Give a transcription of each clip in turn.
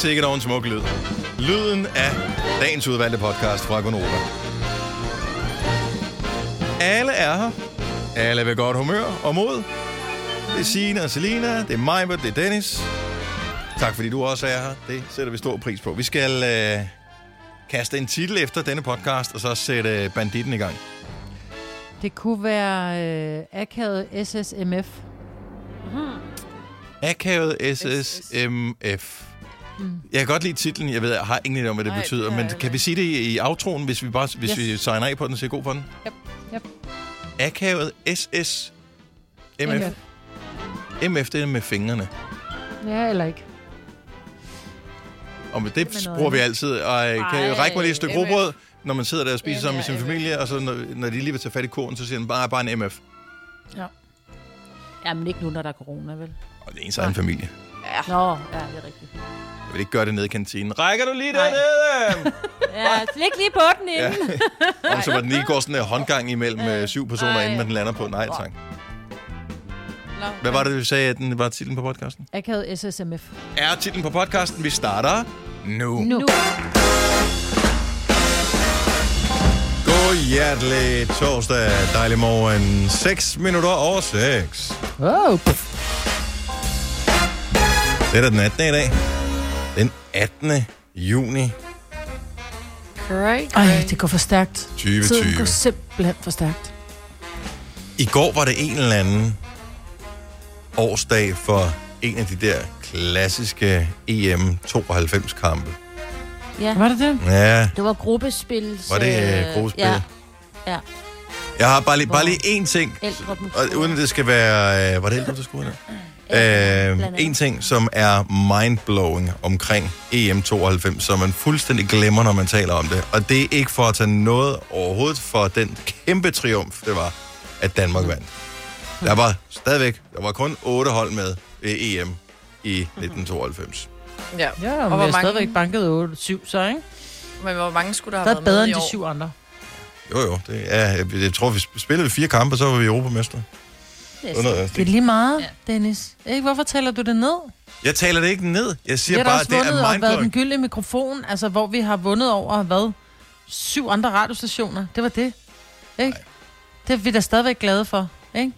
sikkert over en smuk lyd. Lyden af dagens udvalgte podcast fra Gonova. Alle er her. Alle er ved godt humør og mod. Det er Signe og Selina, det er mig, det er Dennis. Tak fordi du også er her. Det sætter vi stor pris på. Vi skal øh, kaste en titel efter denne podcast, og så sætte banditten i gang. Det kunne være øh, akavet SSMF. Akavet SSMF. Mm. Jeg kan godt lide titlen. Jeg ved, jeg har ingen idé om, hvad det Nej, betyder. det Men jeg kan vi sige det i, i outroen, hvis vi bare hvis Yes. vi signer af på den, så er god for den? Yep. Yep. Akavet SSMF. MF. MF, det er med fingrene. Ja, eller ikke. Og med med det noget bruger vi altid. Og kan jeg Ej, række mig lige et stykke MF. råbrød, når man sidder der og spiser Ja, sammen med sin ja, familie, og så når, når de lige vil tage fat i koren, så siger den bare, bare en MF. Jamen ikke nu, når der er corona, vel? Og det er ens egen familie. Ja. Nå, ja, det er rigtigt. Jeg vil ikke gøre det nede i kantinen. Rækker du lige dernede? Ja, læg lige på den ja. inden. Om så var den lige går sådan en håndgang imellem øh, syv personer, Ej. inden man den lander på. Nej, tak. Hvad var det, vi sagde, at den var titlen på podcasten? Akavet SSMF. Er titlen på podcasten? Vi starter nu. Nu. Nu. God hjertelig torsdag, dejlig morgen. 6 minutter over 6. Oh, Det er da den 18. i dag. Den 18. juni Great, Ej, det går for stærkt. Tiden 2020. går simpelthen for stærkt. I går var det en eller anden årsdag for en af de der klassiske E EM 92-kampe. Ja, Var det det? Ja, det var gruppespil. var det øh, gruppespil? Ja, ja. Jeg har bare lige, bare lige én ting, og uden at det skal være... Øh, var det ældre, du skulle have? Ja, Øh, en ting, som er mindblowing omkring E EM92, som man fuldstændig glemmer, når man taler om det. Og det er ikke for at tage noget overhovedet for den kæmpe triumf, det var, at Danmark vandt. Der var stadigvæk, der var kun otte hold med EM i 1992. Ja. Ja, Og og hvor vi har mange- stadigvæk banket 8-7, så ikke? Men hvor mange skulle der have Der været bedre med end i de syv andre. Jo, jo, det er, jeg, jeg tror, vi spillede fire kampe, så var vi europamester. Det er sandt. Det er lige meget, Ja. Dennis. Ikke? Hvorfor taler du det ned? jeg taler det ikke ned. Jeg Vi siger har bare, også det er og været den mindblowing. gyldne mikrofon, altså hvor vi har vundet over, hvad? Syv andre radiostationer. Det var det. Ikke? Det er vi da stadigvæk glade for, ikke?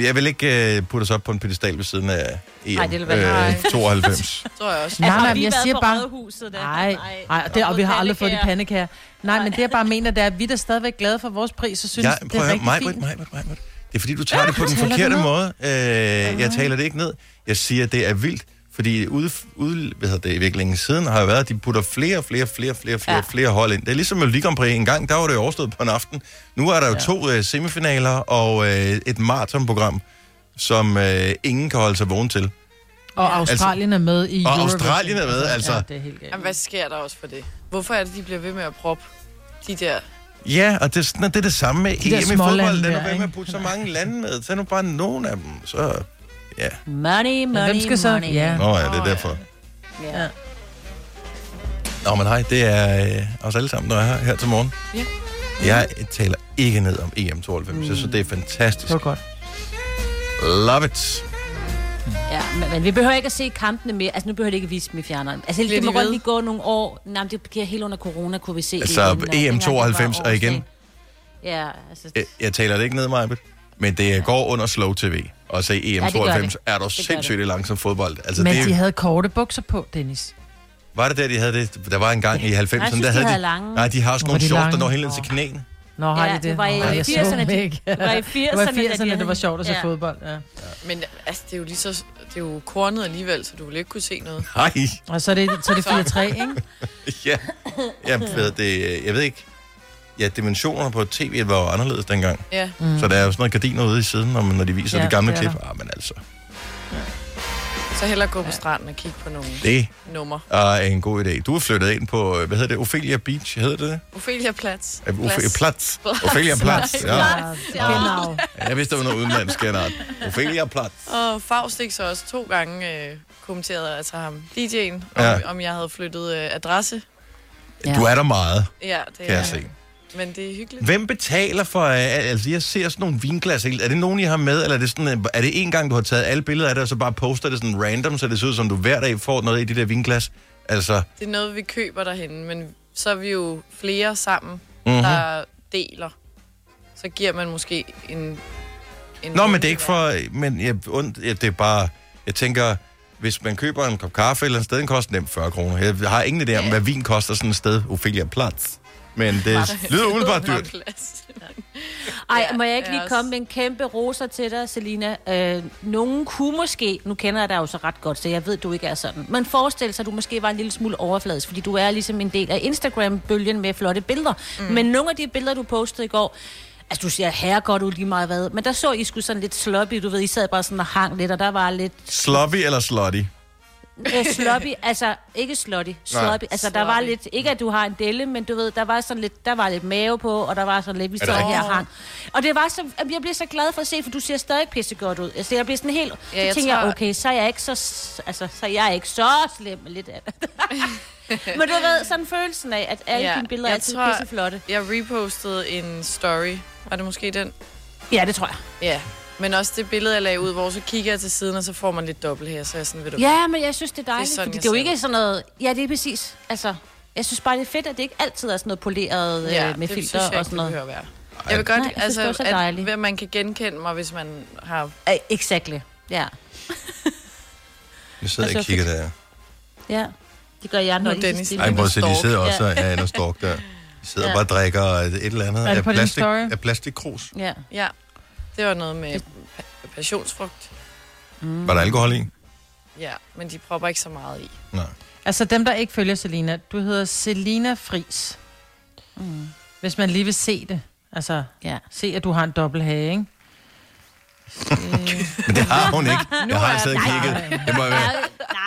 Jeg vil ikke uh, putte os op på en pedestal ved siden af EM Ej, det vil være- øh, 92. Tror jeg også. Nej, Altså, nej, har vi jeg siger bare-? Nej, nej, det, og vi har aldrig fået de pandekager. Nej, men det jeg bare mener, det er, at vi er da stadigvæk glade for vores pris, så synes Jeg, det er rigtig mig, fint. mig, mig, mig, mig. Det er fordi, du tager det på den forkerte måde. Øh, jeg taler det ikke ned. Jeg siger, det er vildt. Fordi ude, ude hvad hedder det, i virkelig siden har jo været, at de putter flere, flere, flere, flere, flere, Ja. flere hold ind. Det er ligesom Melodi Grand Prix. En gang, der var det jo overstået på en aften. Nu er der jo Ja. to øh, semifinaler og øh, et maratonprogram, som øh, ingen kan holde sig vågen til. Og Australien er med i Og Eurovision. Australien er med, altså. Ja, det er helt galt. Jamen, hvad sker der også for det? Hvorfor er det, de bliver ved med at proppe de der... Ja, og det, er sådan- det er det samme med der EM i fodbold. Den er der, ved med at putte så mange lande med. Tag nu bare nogen af dem, så... Ja. Money, money, hvem skal så- money. Ja. Nå ja, det er derfor. ja. Nå, men hej, det er øh, os alle sammen, der er her, her til morgen. Ja. Jeg taler ikke ned om EM92. Mm. Jeg synes, det er fantastisk. Det var godt. Love it. Ja, men, men vi behøver ikke at se kampene mere. Altså, nu behøver det ikke at vise dem i fjerneren. Altså, Bliver det må de godt ved? lige gå nogle år. Nej, men det bliver helt under corona, kunne vi se det Altså, det var EM92 og igen. Ja, altså... Jeg, jeg taler det ikke ned, Majbet. Men det går under slow tv. Og se det gør EM92 det. er der sindssygt langsom fodbold. Altså, Men det, de havde korte bukser på, Dennis. Var det der, de havde det? Der var en gang i 90'erne, synes, der de havde havde de... lange. Nej, de har sådan Nå, nogle shorts, der når helt ned til knæene. Nå, har Ja, de det? det var i Nå, jeg så 80'erne, dem de- ikke. det var i 80'erne, Det var i da de 80'erne, det var sjovt at se Ja. fodbold. Ja. Men altså, det er jo lige så... Det er jo kornet alligevel, så du vil ikke kunne se noget. Nej. Og så er det, så er det 4-3, ikke? Ja, jeg ved, det, jeg ved ikke. Ja, dimensionerne på tv var jo anderledes dengang. Ja. Mm. Så der er jo sådan noget gardiner ude i siden, når, man, når de viser Ja, ja, de gamle det klip. Ah, men altså, Så hellere gå på stranden og kigge på nogle det numre. er en god idé. Du er flyttet ind på, hvad hedder det, Ophelia Beach, hedder det det? Ophelia Platz. Øh, Ophelia Platz. Ophelia Platz, ja. Ja, genau. Jeg vidste, der var noget udenlandsk genart. Ophelia Platz. Og Faustik så også to gange øh, kommenterede, altså ham, DJ'en, om, Ja. ja. om jeg havde flyttet øh, adresse. Du er der meget, Ja, det kan jeg se. Men det er hyggeligt. Hvem betaler for, øh, altså jeg ser sådan nogle vinglas, er det nogen, I har med, eller er det, sådan, øh, er det en gang, du har taget alle billeder af det, og så bare poster det sådan random, så det ser ud som, du hver dag får noget i de der vinglas? Altså, Det er noget, vi køber derhen, men så er vi jo flere sammen, Mhm. mm-hmm. der deler. Så giver man måske en... en Nå, men det er ikke for... Men jeg, und, ja, det er bare... Jeg tænker, hvis man køber en kop kaffe eller et sted, den koster nemt 40 kroner. Jeg har ingen idé om, hvad vin koster sådan et sted. Ophelia Platz. Men det lyder umiddelbart dyrt. Ej, må jeg ikke lige komme med en kæmpe roser til dig, Selina? Øh, nogen kunne måske, nu kender jeg dig jo så ret godt, så jeg ved, du ikke er sådan, men forestil sig, at du måske var en lille smule overfladisk, fordi du er ligesom en del af Instagram-bølgen med flotte billeder. Mm. Men nogle af de billeder, du postede i går, altså du siger herre godt ud lige meget hvad, men der så I skulle sådan lidt sloppy, du ved, I sad bare sådan og hang lidt, og der var lidt Sloppy eller slutty? Øh, sloppy, altså ikke slutty, sloppy, altså der var lidt, ikke at du har en delle, men du ved, der var sådan lidt, der var lidt mave på, og der var sådan lidt, vi det her og hang. Og det var så, jeg bliver så glad for at se, for du ser stadig pissegodt ud. Altså jeg bliver sådan helt, Ja, jeg så tænker jeg, tror- okay, så er jeg ikke så, altså, så er jeg ikke så slem med lidt af det. men du ved, sådan følelsen af, at alle ja, dine billeder er jeg altid tror- pisseflotte. Jeg repostede en story. Var det måske den? Ja, det tror jeg. Ja. Men også det billede, jeg lagde ud, hvor så kigger jeg til siden, og så får man lidt dobbelt her, så jeg sådan, ved du Ja, men jeg synes, det er dejligt, sådan, fordi det er jo ikke det. sådan noget... Ja, det er præcis. Altså, jeg synes bare, det er fedt, at det ikke altid er sådan noget poleret ja, med det filter synes jeg og ikke, sådan noget. det behøver at være. Jeg vil godt, Nej, jeg synes, det er altså, så dejligt. at, at man kan genkende mig, hvis man har... Uh, exactly. Ja. Jeg sidder Altså, og kigger der. Ja. Det gør jeg, når Nå, de Dennis. stille. Ej, prøv at se, de sidder også Ja. ja, og stalk der. De sidder Ja. bare og drikker et eller andet Er det af plastik, af plastikkrus. Ja. Ja, det var noget med pa- passionsfrugt. Mm. Var der alkohol i? Ja, men de propper ikke så meget i. Nej. Altså dem, der ikke følger Selina, du hedder Selina Fris. Mm. Hvis man lige vil se det. Altså, Ja. se at du har en dobbelthage, ikke? Men det har hun ikke. Jeg har nej. kigget. Det må være, Nej,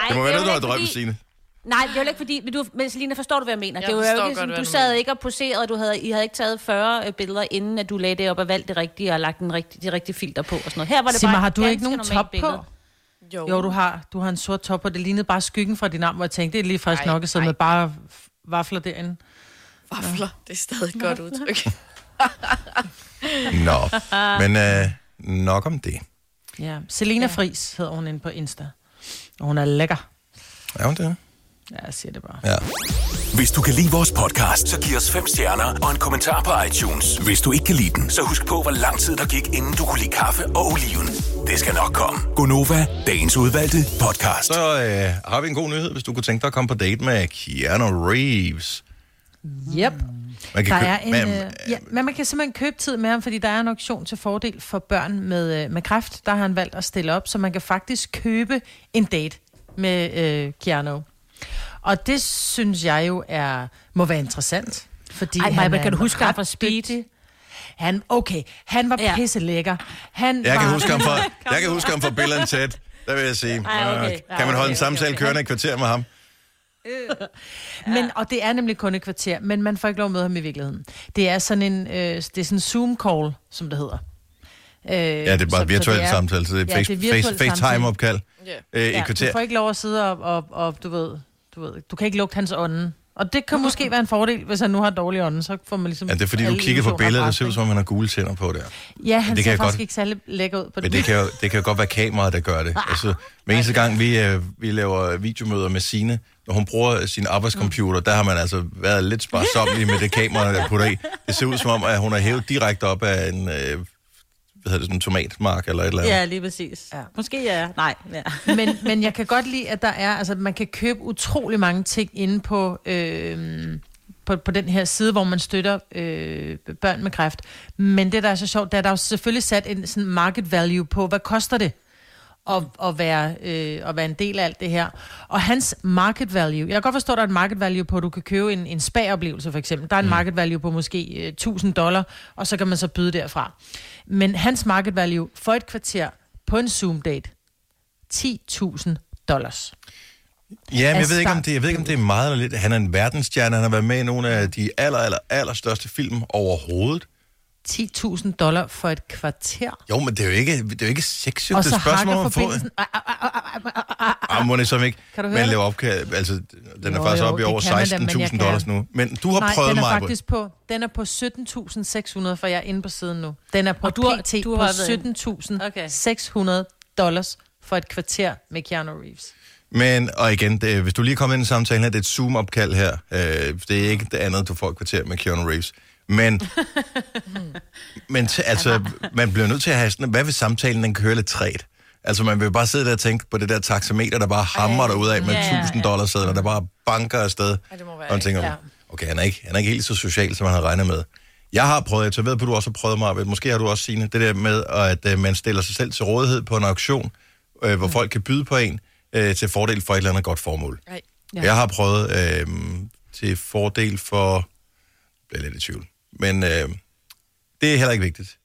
det må er være noget, du har drømt, Signe. Nej, det er jo ikke fordi... Men, du, men Selina, forstår du, hvad jeg mener? Jeg det var jo ikke, godt, sådan, du sad ikke og poserede, du havde, I havde ikke taget 40 billeder, inden at du lagde det op og valgte det rigtige, og lagt den rigtige, de rigtige filter på og sådan noget. Her var det Sig mig, bare har et du ikke nogen top billede. på? Jo, Jo, du har. Du har en sort top på. Det lignede bare skyggen fra din arm, hvor jeg tænkte, det er lige frisk Ej, nok at sidde med bare vafler derinde. Vafler, det er stadig et godt udtryk. Nå, men øh, nok om det. Ja. Selina ja. Fris hedder hun inde på Insta. Og hun er lækker. Er hun det? Ja, jeg siger det bare. Ja. Hvis du kan lide vores podcast, så giv os fem stjerner og en kommentar på iTunes. Hvis du ikke kan lide den, så husk på, hvor lang tid der gik, inden du kunne lide kaffe og oliven. Det skal nok komme. Gonova, dagens udvalgte podcast. Så øh, har vi en god nyhed, hvis du kunne tænke dig at komme på date med Keanu Reeves. Yep. Man Der købe- er en, men, øh, ja, men man kan simpelthen købe tid med ham, fordi der er en auktion til fordel for børn med, øh, med kræft. Der har han valgt at stille op, så man kan faktisk købe en date med øh, Keanu. Og det synes jeg jo er må være interessant. Fordi Ej, han kan du huske ham fra Speed? Han, okay, han var Ja. pisse lækker. Han Jeg kan, var, huske ham fra, jeg kan huske ham fra Bill and Ted. Der vil jeg sige. Ej, okay. øh, Kan man holde en samtale kørende et kvarter med ham? Men, og det er nemlig kun et kvarter, men man får ikke lov at møde ham i virkeligheden. Det er sådan en, øh, det er sådan en Zoom-call, som det hedder. Øh, Ja, det er bare virtuel samtale, så det er, Ja, face, det er face. FaceTime-opkald. Ja. Øh, et Ja, du kvarter. får ikke lov at sidde og, og, og du, ved, du ved, du kan ikke lugte hans ånde. Og det kan måske være en fordel, hvis han nu har dårlig ånde, så får man ligesom... Ja, det er fordi, du kigger på billedet, og det ser ud som om, han har gule tænder på der. Ja, han det det kan ser jeg faktisk godt- ikke særlig lækker ud på Men det. det kan, jo, det kan jo godt være kameraet, der gør det. Altså, hver eneste gang, vi, øh, vi laver videomøder med Sine, når hun bruger sin arbejdscomputer, der har man altså været lidt sparsommelig med det kamera, der putter i. Det ser ud som om, at hun er hævet direkte op af en, øh, hvad hedder det, sådan en tomatmark eller et eller andet. Ja, lige præcis. Ja. Måske ja. Nej. Ja. men, men jeg kan godt lide, at der er, altså man kan købe utrolig mange ting inde på, øh, på, på den her side, hvor man støtter øh, børn med kræft. Men det, der er så sjovt, det er, at der er jo selvfølgelig sat en sådan market value på, hvad koster det at, at, være, øh, at være en del af alt det her. Og hans market value, jeg kan godt forstå, at der er en market value på, at du kan købe en, en spa-oplevelse for eksempel. Der er en market value på måske øh, 1000 dollar, og så kan man så byde derfra. Men hans market value for et kvarter på en Zoom-date, 10.000 dollars. Ja, men jeg ved, ikke, om det, jeg ved ikke, om det er meget eller lidt. Han er en verdensstjerne, han har været med i nogle af de aller, aller, aller største film overhovedet. 10.000 dollar for et kvarter. Jo, men det er jo ikke, det er jo ikke sexet, Og det spørgsmål hakker om at få... forbindelsen. Ah, må det som ikke. Kan du høre Men det? lave opkald, altså, Den er Jo, faktisk jo, oppe i over kan man da, men jeg 16.000 kan- dollars nu. Men du har Nej, prøvet den er mig, faktisk på, den er på 17.600, for jeg er inde på siden nu. Den er på Og du har- PT du på har været 17.600 dollars for et kvarter med Keanu Reeves. Men, og igen, det, hvis du lige er kommet ind i samtalen her, det er et Zoom-opkald her. Øh, det er ikke det andet, du får et kvarter med Keanu Reeves. Men, men t- altså, man bliver nødt til at have sådan, hvad hvis samtalen den kører lidt træt? Altså, man vil bare sidde der og tænke på det der taxameter, der bare hammer dig ud af med Ja, ja, 1000 dollars sædler, der bare banker afsted. Ej, det må være og man tænker, ja. okay, han er, ikke, han er ikke helt så social, som han havde regnet med. Jeg har prøvet, jeg ved på, du også har prøvet mig, måske har du også, Signe, det der med, at øh, man stiller sig selv til rådighed på en auktion, øh, hvor folk kan byde på en øh, til fordel for et eller andet godt formål. Ja. Jeg har prøvet øh, til fordel for... Jeg bliver lidt i tvivl. Men øh, det er heller ikke vigtigt.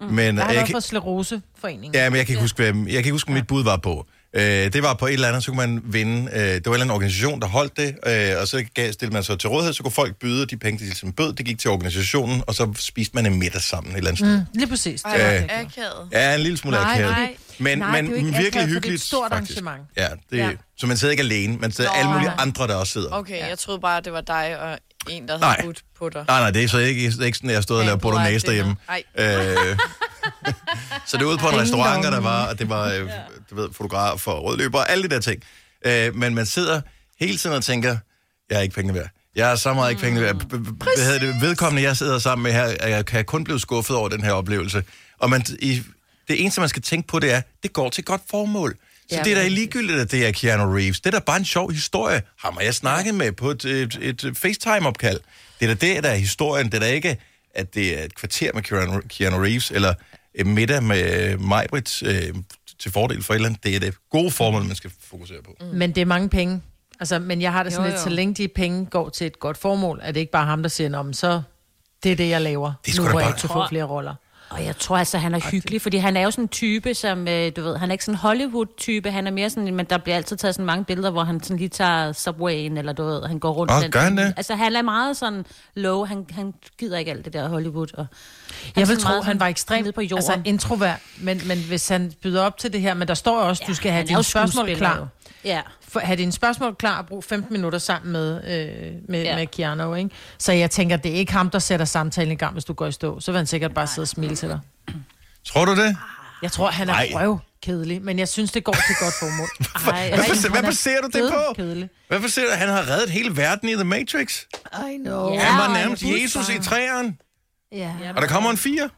Mm. Men, Jeg øh, har jeg, været kan, for Sleroseforeningen. ja, men jeg kan ikke huske, hvad, jeg kan ikke huske, hvad mit bud var på. Øh, det var på et eller andet, så kunne man vinde. Øh, det var en eller anden organisation, der holdt det, øh, og så gav, stillede man sig til rådighed, så kunne folk byde, de penge, de ligesom bød, det gik til organisationen, og så spiste man en middag sammen et eller andet sted. Mm. Lige præcis. Ej, Øh, det. akavet. Ja, en lille smule Nej, akavet. nej. Men, Nej, men det er jo ikke virkelig akavet, for det er et hyggeligt, stort faktisk. arrangement. Ja, det, ja. Ja. Så man sidder ikke alene, man sidder Nå. alle mulige Nej. andre, der også sidder. Okay, jeg troede bare, det var dig og en, der havde budt på dig. Nej, nej, det er så ikke, det er ikke sådan, at jeg stod og lavede bolognese derhjemme. Øh, så det var ude på en restaurant, og der var, og det var, øh, du ved, fotograf og rødløber og alle de der ting. Øh, men man sidder hele tiden og tænker, jeg er ikke penge værd. Jeg er så meget ikke penge værd. Hvad hedder det? Vedkommende, jeg sidder sammen med her, jeg kan kun blive skuffet over den her oplevelse. Og man, i, det eneste, man skal tænke på, det er, det går til godt formål. Så det er da ligegyldigt, at det er Keanu Reeves. Det er da bare en sjov historie. Ham har jeg snakket med på et, et, et FaceTime-opkald. Det er da det, der er historien. Det er da ikke, at det er et kvarter med Keanu, Keanu Reeves, eller en middag med Majbrit øh, til fordel for et eller andet. Det er det gode formål, man skal fokusere på. Mm. Men det er mange penge. Altså, men jeg har det sådan Jo, lidt, jo. så længe de penge går til et godt formål, er det ikke bare ham, der siger, om så det er det, jeg laver. Det er sgu nu da hvor jeg bare- ikke kan få flere roller. Og jeg tror altså, han er hyggelig, fordi han er jo sådan en type, som, øh, du ved, han er ikke sådan en Hollywood-type, han er mere sådan, men der bliver altid taget sådan mange billeder, hvor han sådan lige tager Subwayen, eller du ved, han går rundt. Åh, den- gør han det? Altså, han er meget sådan low, han, han gider ikke alt det der Hollywood. Og han Jeg vil tro, meget han var ekstremt på jorden. altså, introvert, men, men hvis han byder op til det her, men der står jo også, ja, du skal have dine spørgsmål klar. jo. Ja. For, have dine spørgsmål klar og bruge 15 minutter sammen med, øh, med, ja. Med Keanu, ikke? Så jeg tænker, det er ikke ham, der sætter samtalen i gang, hvis du går i stå. Så vil han sikkert bare sidde og smile til dig. Tror du det? Jeg tror, han er Ej. røv kedelig, men jeg synes, det går til godt formål. Ej, Hvad, Han for, hvad er baserer du det på? kedelig. Hvad baserer du? Han har reddet hele verden i The Matrix. I know. Ja. Han var nærmest Jesus i træerne. Ja. Og der kommer en fire.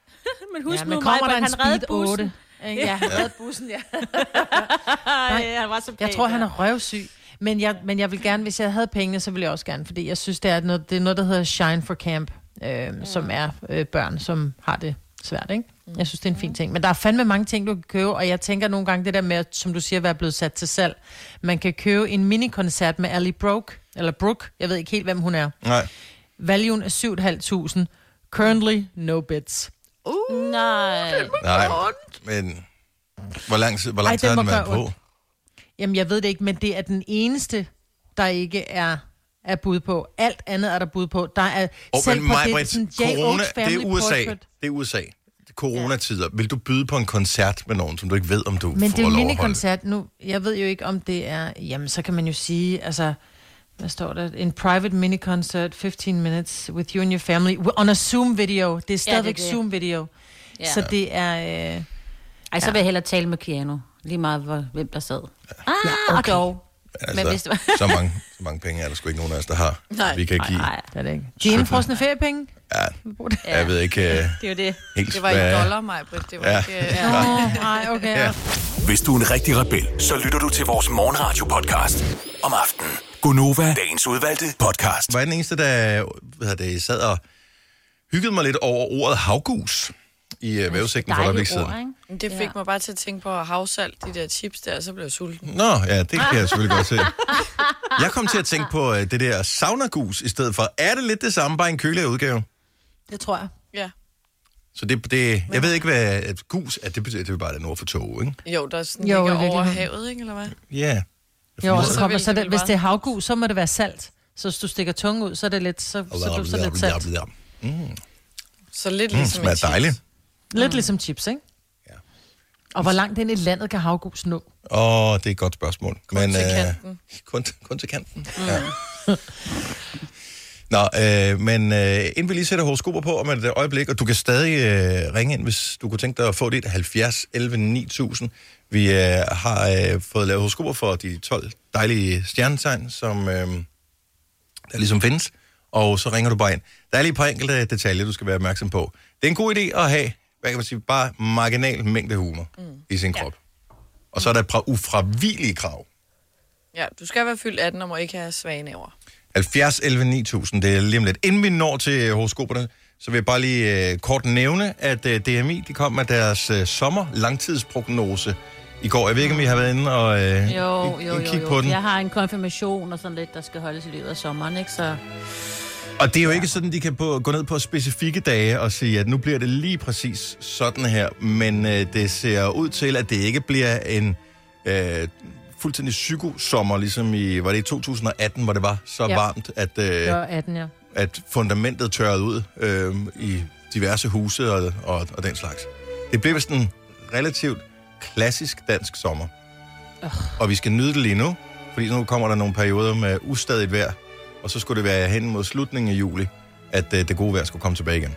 Men husk ja, nu, men der en han reddede speed bussen. 8? Ja, han reddede bussen, ja. Ej, han var så Jeg pæn, tror, han er røvsyg. Men jeg, men jeg vil gerne, hvis jeg havde pengene, så ville jeg også gerne, fordi jeg synes, det er noget, det er noget der hedder Shine for Camp, øh, mm. som er øh, børn, som har det svært, ikke? Jeg synes, det er en fin ting. Men der er fandme mange ting, du kan købe, og jeg tænker nogle gange det der med, som du siger, at være blevet sat til salg. Man kan købe en minikoncert med Ali Broke, eller Brooke, jeg ved ikke helt, hvem hun er. Nej. Valuen er 7.500. Currently, no bits. Nej. Nej, men hvor lang, tid- hvor lang Ej, tid har den den må været gøre på? ondt. Jamen, jeg ved det ikke, men det er den eneste, der ikke er, er bud på. Alt andet er der bud på. Der er Oh, selv på det, Britt, sådan J. corona, Oaks det Family er USA. Portrait. Det er USA. Coronatider. Vil du byde på en koncert med nogen, som du ikke ved, om du Men får det er jo lov en at holde? minikoncert nu. Jeg ved jo ikke, om det er... Jamen, så kan man jo sige, altså... Hvad står der? En private mini-concert, 15 minutes with you and your family, on a Zoom-video. Det er stadigvæk det. Zoom-video. Ja. Så det er... Øh, Ej, så vil jeg hellere tale med Keanu. Lige meget, hvor, hvem der sad. Ah, ja, okay. og dog. Altså, Men hvis det var- så, mange, så mange penge er der sgu ikke nogen af os, der har. Nej. Vi kan Nej, give. nej, det er det ikke. De indfrosne feriepenge? Ja, jeg ved ikke uh, det er jo det. helt, Det var i dollar, mig, Det var Ja. ikke... øh, Åh, nej, okay. Ja. Ja. Hvis du er en rigtig rebel, så lytter du til vores morgenradio-podcast om aftenen. Gunova, dagens udvalgte podcast. var jeg den eneste, der hvad hedder det, sad og hyggede mig lidt over ordet havgus i uh, vævesigten for et øjeblik siden. ord, Det fik mig bare til at tænke på havsalt, de der chips der, og så blev jeg sulten. Nå, ja, det kan jeg selvfølgelig godt se. Jeg kom til at tænke på uh, det der saunagus i stedet for. Er det lidt det samme, bare en køligere udgave? Det tror jeg. Ja. Så det, det jeg ved ikke, hvad et gus er. Det betyder det er jo bare det nord for tog, ikke? Jo, der sådan Jo, ligger over havet, ikke, eller hvad? Ja. Jo, og Så så kommer, så det hvis det er havgus, så må det være salt. Så hvis du stikker tungen ud, så er det lidt, så, så, så, så er det lidt salt. Så lidt Mm, ligesom smager en chips. dejligt. Lidt ligesom chips, ikke? Og hvor langt ind i landet kan havgus nå? Åh, det er et godt spørgsmål. Kun til øh, kanten. Kun, kun til kanten, mm. ja. Nå, øh, men øh, inden vi lige sætter horoskoper på om et øjeblik, og du kan stadig øh, ringe ind, hvis du kunne tænke dig at få dit 70 11 9000. Vi øh, har øh, fået lavet horoskoper for de 12 dejlige stjernetegn, som øh, der ligesom findes, og så ringer du bare ind. Der er lige et par enkelte detaljer, du skal være opmærksom på. Det er en god idé at have, hvad kan man sige, bare marginal mængde humor mm. i sin krop. Og så er der et par ufravigelige krav. Ja, du skal være fyldt 18 og må ikke have svage næver. 70 11 9000, det er lige om lidt. Inden vi når til horoskoperne, så vil jeg bare lige øh, kort nævne, at øh, DMI de kom med deres øh, sommer langtidsprognose i går. Jeg ved ikke, om I har været inde og øh, Jo, jo, jo, kig jo. på den. Jeg har en konfirmation og sådan lidt, der skal holdes i løbet af sommeren, ikke? Så Og det er jo ikke sådan, de kan på, gå ned på specifikke dage og sige, at nu bliver det lige præcis sådan her. Men øh, det ser ud til, at det ikke bliver en øh, fuldstændig psykosommer, ligesom i, var det i 2018, hvor det var så Ja. varmt, at, øh, Det var 18, ja. at fundamentet tørrede ud øh, i diverse huse og, og, og den slags. Det bliver vist en relativt klassisk dansk sommer. Og vi skal nyde det lige nu, fordi nu kommer der nogle perioder med ustadigt vejr, og så skulle det være hen mod slutningen af juli, at øh, det gode vejr skulle komme tilbage igen.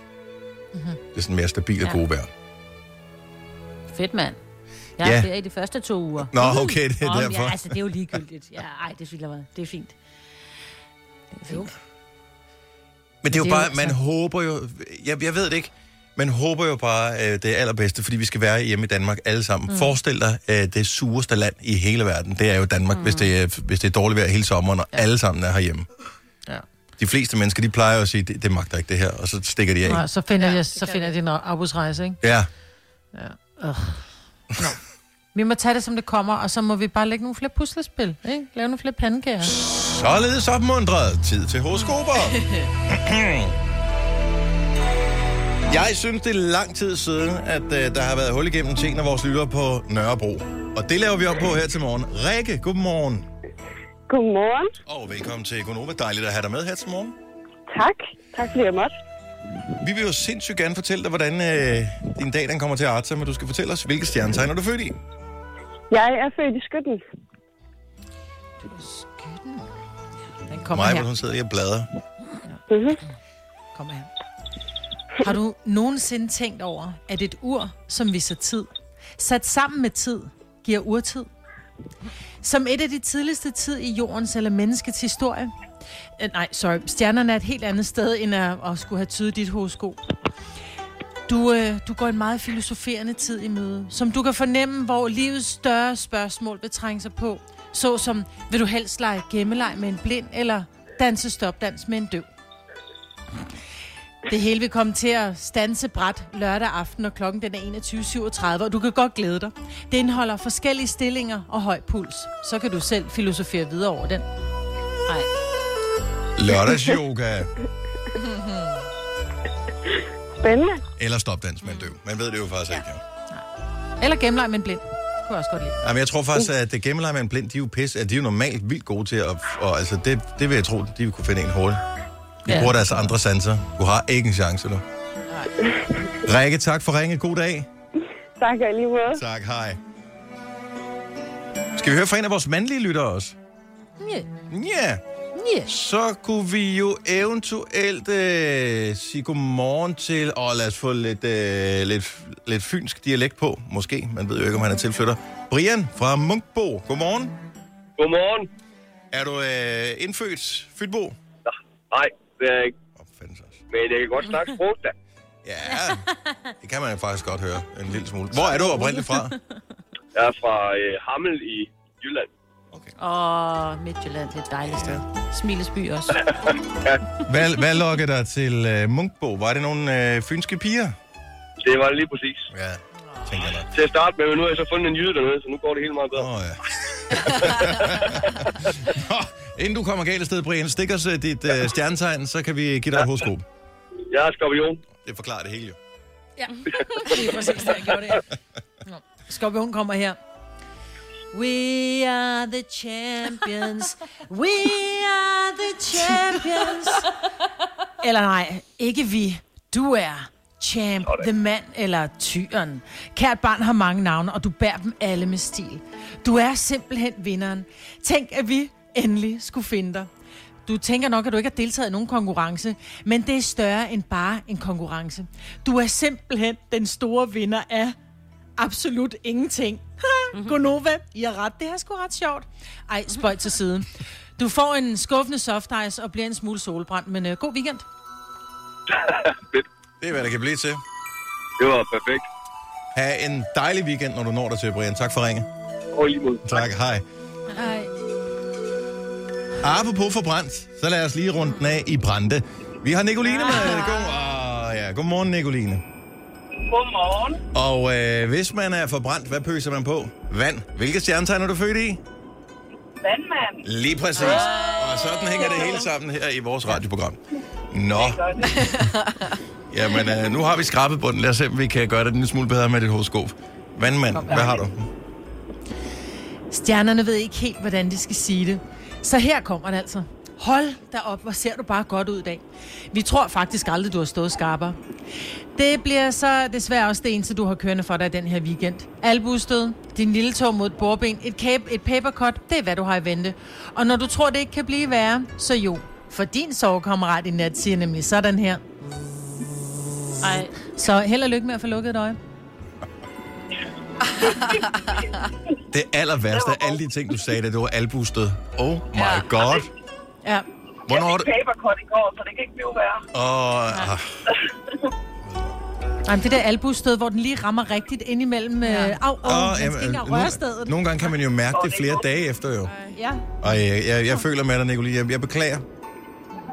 Mm-hmm. Det er sådan mere stabilt Ja. gode vejr. fedt, mand. Jeg Ja. har ferie de første to uger. Nå, okay, det er Nå, derfor. Ja, altså, det er jo ligegyldigt. Ja, ej, det synes jeg var. Det er fint. Det er fint. Men det er jo Det er jo bare, man altså- håber jo, jeg, jeg ved det ikke, man håber jo bare øh, det allerbedste, fordi vi skal være hjemme i Danmark alle sammen. Mm. Forestil dig øh, det sureste land i hele verden, det er jo Danmark, mm. hvis, det er, hvis det er dårligt vejr hele sommeren, og ja. alle sammen er herhjemme. Ja. De fleste mennesker, de plejer at sige, det, det magter ikke det her, og så stikker de af. Nå, så finder, Ja, ja, jeg, det så finder vi. jeg din afbudsrejse, ikke? Ja, Vi må tage det, som det kommer, og så må vi bare lægge nogle flere puslespil, ikke? Lave nogle flere pandekager. således opmundret. Tid til horoskoper. Jeg synes, det er lang tid siden, at øh, der har været hul igennem ting af vores lyttere på Nørrebro. Og det laver vi op på her til morgen. Rikke, godmorgen. Godmorgen. Og velkommen til Gonova. Dejligt at have dig med her til morgen. Tak. Tak fordi jeg måtte. Vi vil jo sindssygt gerne fortælle dig, hvordan øh, din dag den kommer til at arte sig, men du skal fortælle os, hvilke stjernetegn er du født i? Jeg er født i skytten. Den kommer Mig, her. hvor hun sidder lige og bladrer. Mm-hmm. Kommer her. Har du nogensinde tænkt over, at et ur, som viser tid, sat sammen med tid, giver urtid? Som et af de tidligste tid i jordens eller menneskets historie? Eh, nej, sorry. Stjernerne er et helt andet sted, end at, at skulle have tydet dit horoskop. Du, øh, du går en meget filosoferende tid i møde, som du kan fornemme, hvor livets større spørgsmål vil trænge sig på. Så som, vil du helst lege gemmeleg med en blind, eller danse stopdans med en døv? Det hele vil komme til at stanse bræt lørdag aften, og klokken den er 21.37, og du kan godt glæde dig. Det indeholder forskellige stillinger og høj puls. Så kan du selv filosofere videre over den. Ej. Lørdagsyoga Spændende. eller stopdans med en døv. Man ved det jo faktisk ikke, jo. Eller gemmeleg med en blind. Det kunne jeg også godt lide. Jamen, jeg tror faktisk, at det gemmeleg med en blind, de er jo pisse, at de er jo normalt vildt gode til at... Og altså, det, det vil jeg tro, de vil kunne finde en hurtigt. De Ja. bruger deres andre sanser. Du har ikke en chance, du. Rikke, tak for ringe. God dag. Tak og lige måde. Tak, hej. Skal vi høre fra en af vores mandlige lyttere også? Ja. Ja. Ja. Så kunne vi jo eventuelt øh, sige godmorgen til, og lad os få lidt, øh, lidt, lidt fynsk dialekt på, måske. Man ved jo ikke, om han er tilflytter. Brian fra Munkbo. Godmorgen. Godmorgen. Er du øh, indfødt Fynbo? Nej, det er jeg ikke. Men jeg kan godt snakke sprog, da. Ja, det kan man faktisk godt høre en lille smule. Hvor er du oprindeligt fra? Jeg er fra øh, Hammel i Jylland. Åh, Midtjylland, det er et dejligt sted. Smilesby også. Hvad, hvad lokker dig til øh, Munkbo? Var det nogle øh, fynske piger? Det var det lige præcis. Ja, tænker jeg. Til at starte med, men nu har jeg så fundet en jyde dernede, så nu går det helt meget bedre. Åh, oh, ja. Nå, inden du kommer galt af sted, Brian, stik os øh, dit øh, stjernetegn, så kan vi give dig et horoskop. Jeg er skorpion. Det forklarer det hele jo. Ja, det er præcis det, jeg gjorde det. Nå. Skorpion kommer her. We are the champions. We are the champions. Eller nej, ikke vi. Du er. Champ, The Man eller Tyren. Kært barn har mange navne, og du bærer dem alle med stil. Du er simpelthen vinderen. Tænk, at vi endelig skulle finde dig. Du tænker nok, at du ikke har deltaget i nogen konkurrence, men det er større end bare en konkurrence. Du er simpelthen den store vinder af absolut ingenting. Gonova, I har ret. Det er sgu ret sjovt. Ej, spøj til siden. Du får en skuffende soft ice og bliver en smule solbrændt, men øh, god weekend. Fedt. Det er, hvad det kan blive til. Det var perfekt. Ha' en dejlig weekend, når du når dig til, Brian. Tak for ringe. Og lige mod. Tak, hej. Ej. Apropos for brændt, så lad os lige runde den af i Brande. Vi har Nicoline med. God, oh, ja. Godmorgen, Nicoline. Godmorgen. Og øh, hvis man er forbrændt, hvad pøser man på? Vand. Hvilke stjernetegn er du født i? Vandmand. Lige præcis. Og sådan hænger det hele sammen her i vores radioprogram. Nå, jamen øh, nu har vi skrabet bunden. Lad os se, om vi kan gøre det en lille smule bedre med dit horoskop. Vandmand, hvad har du? Stjernerne ved ikke helt, hvordan de skal sige det. Så her kommer det altså. Hold da op, hvor ser du bare godt ud i dag. Vi tror faktisk aldrig, du har stået skarpere. Det bliver så desværre også det eneste, du har kørende for dig den her weekend. Albustød, din lille tog mod et bordben, et, cape, et papercut, det er hvad du har i vente. Og når du tror, det ikke kan blive værre, så jo. For din sovekammerat i nat siger nemlig sådan her. Ej, Så held og lykke med at få lukket et øje. Det aller værste af alle de ting, du sagde, det var albustød. Oh my Ja. god. Ja. Hvornår er det? papercut i går, så det kan ikke blive værre. Åh, ah, Ej, men det der albustød, hvor den lige rammer rigtigt ind imellem... Ja. Øh, au, au, skal jamen, ikke engang nogle-. Nogle gange kan man jo mærke det flere dage efter, jo. Ja. Og jeg, jeg, jeg føler med dig, Nicoline. Jeg, jeg beklager.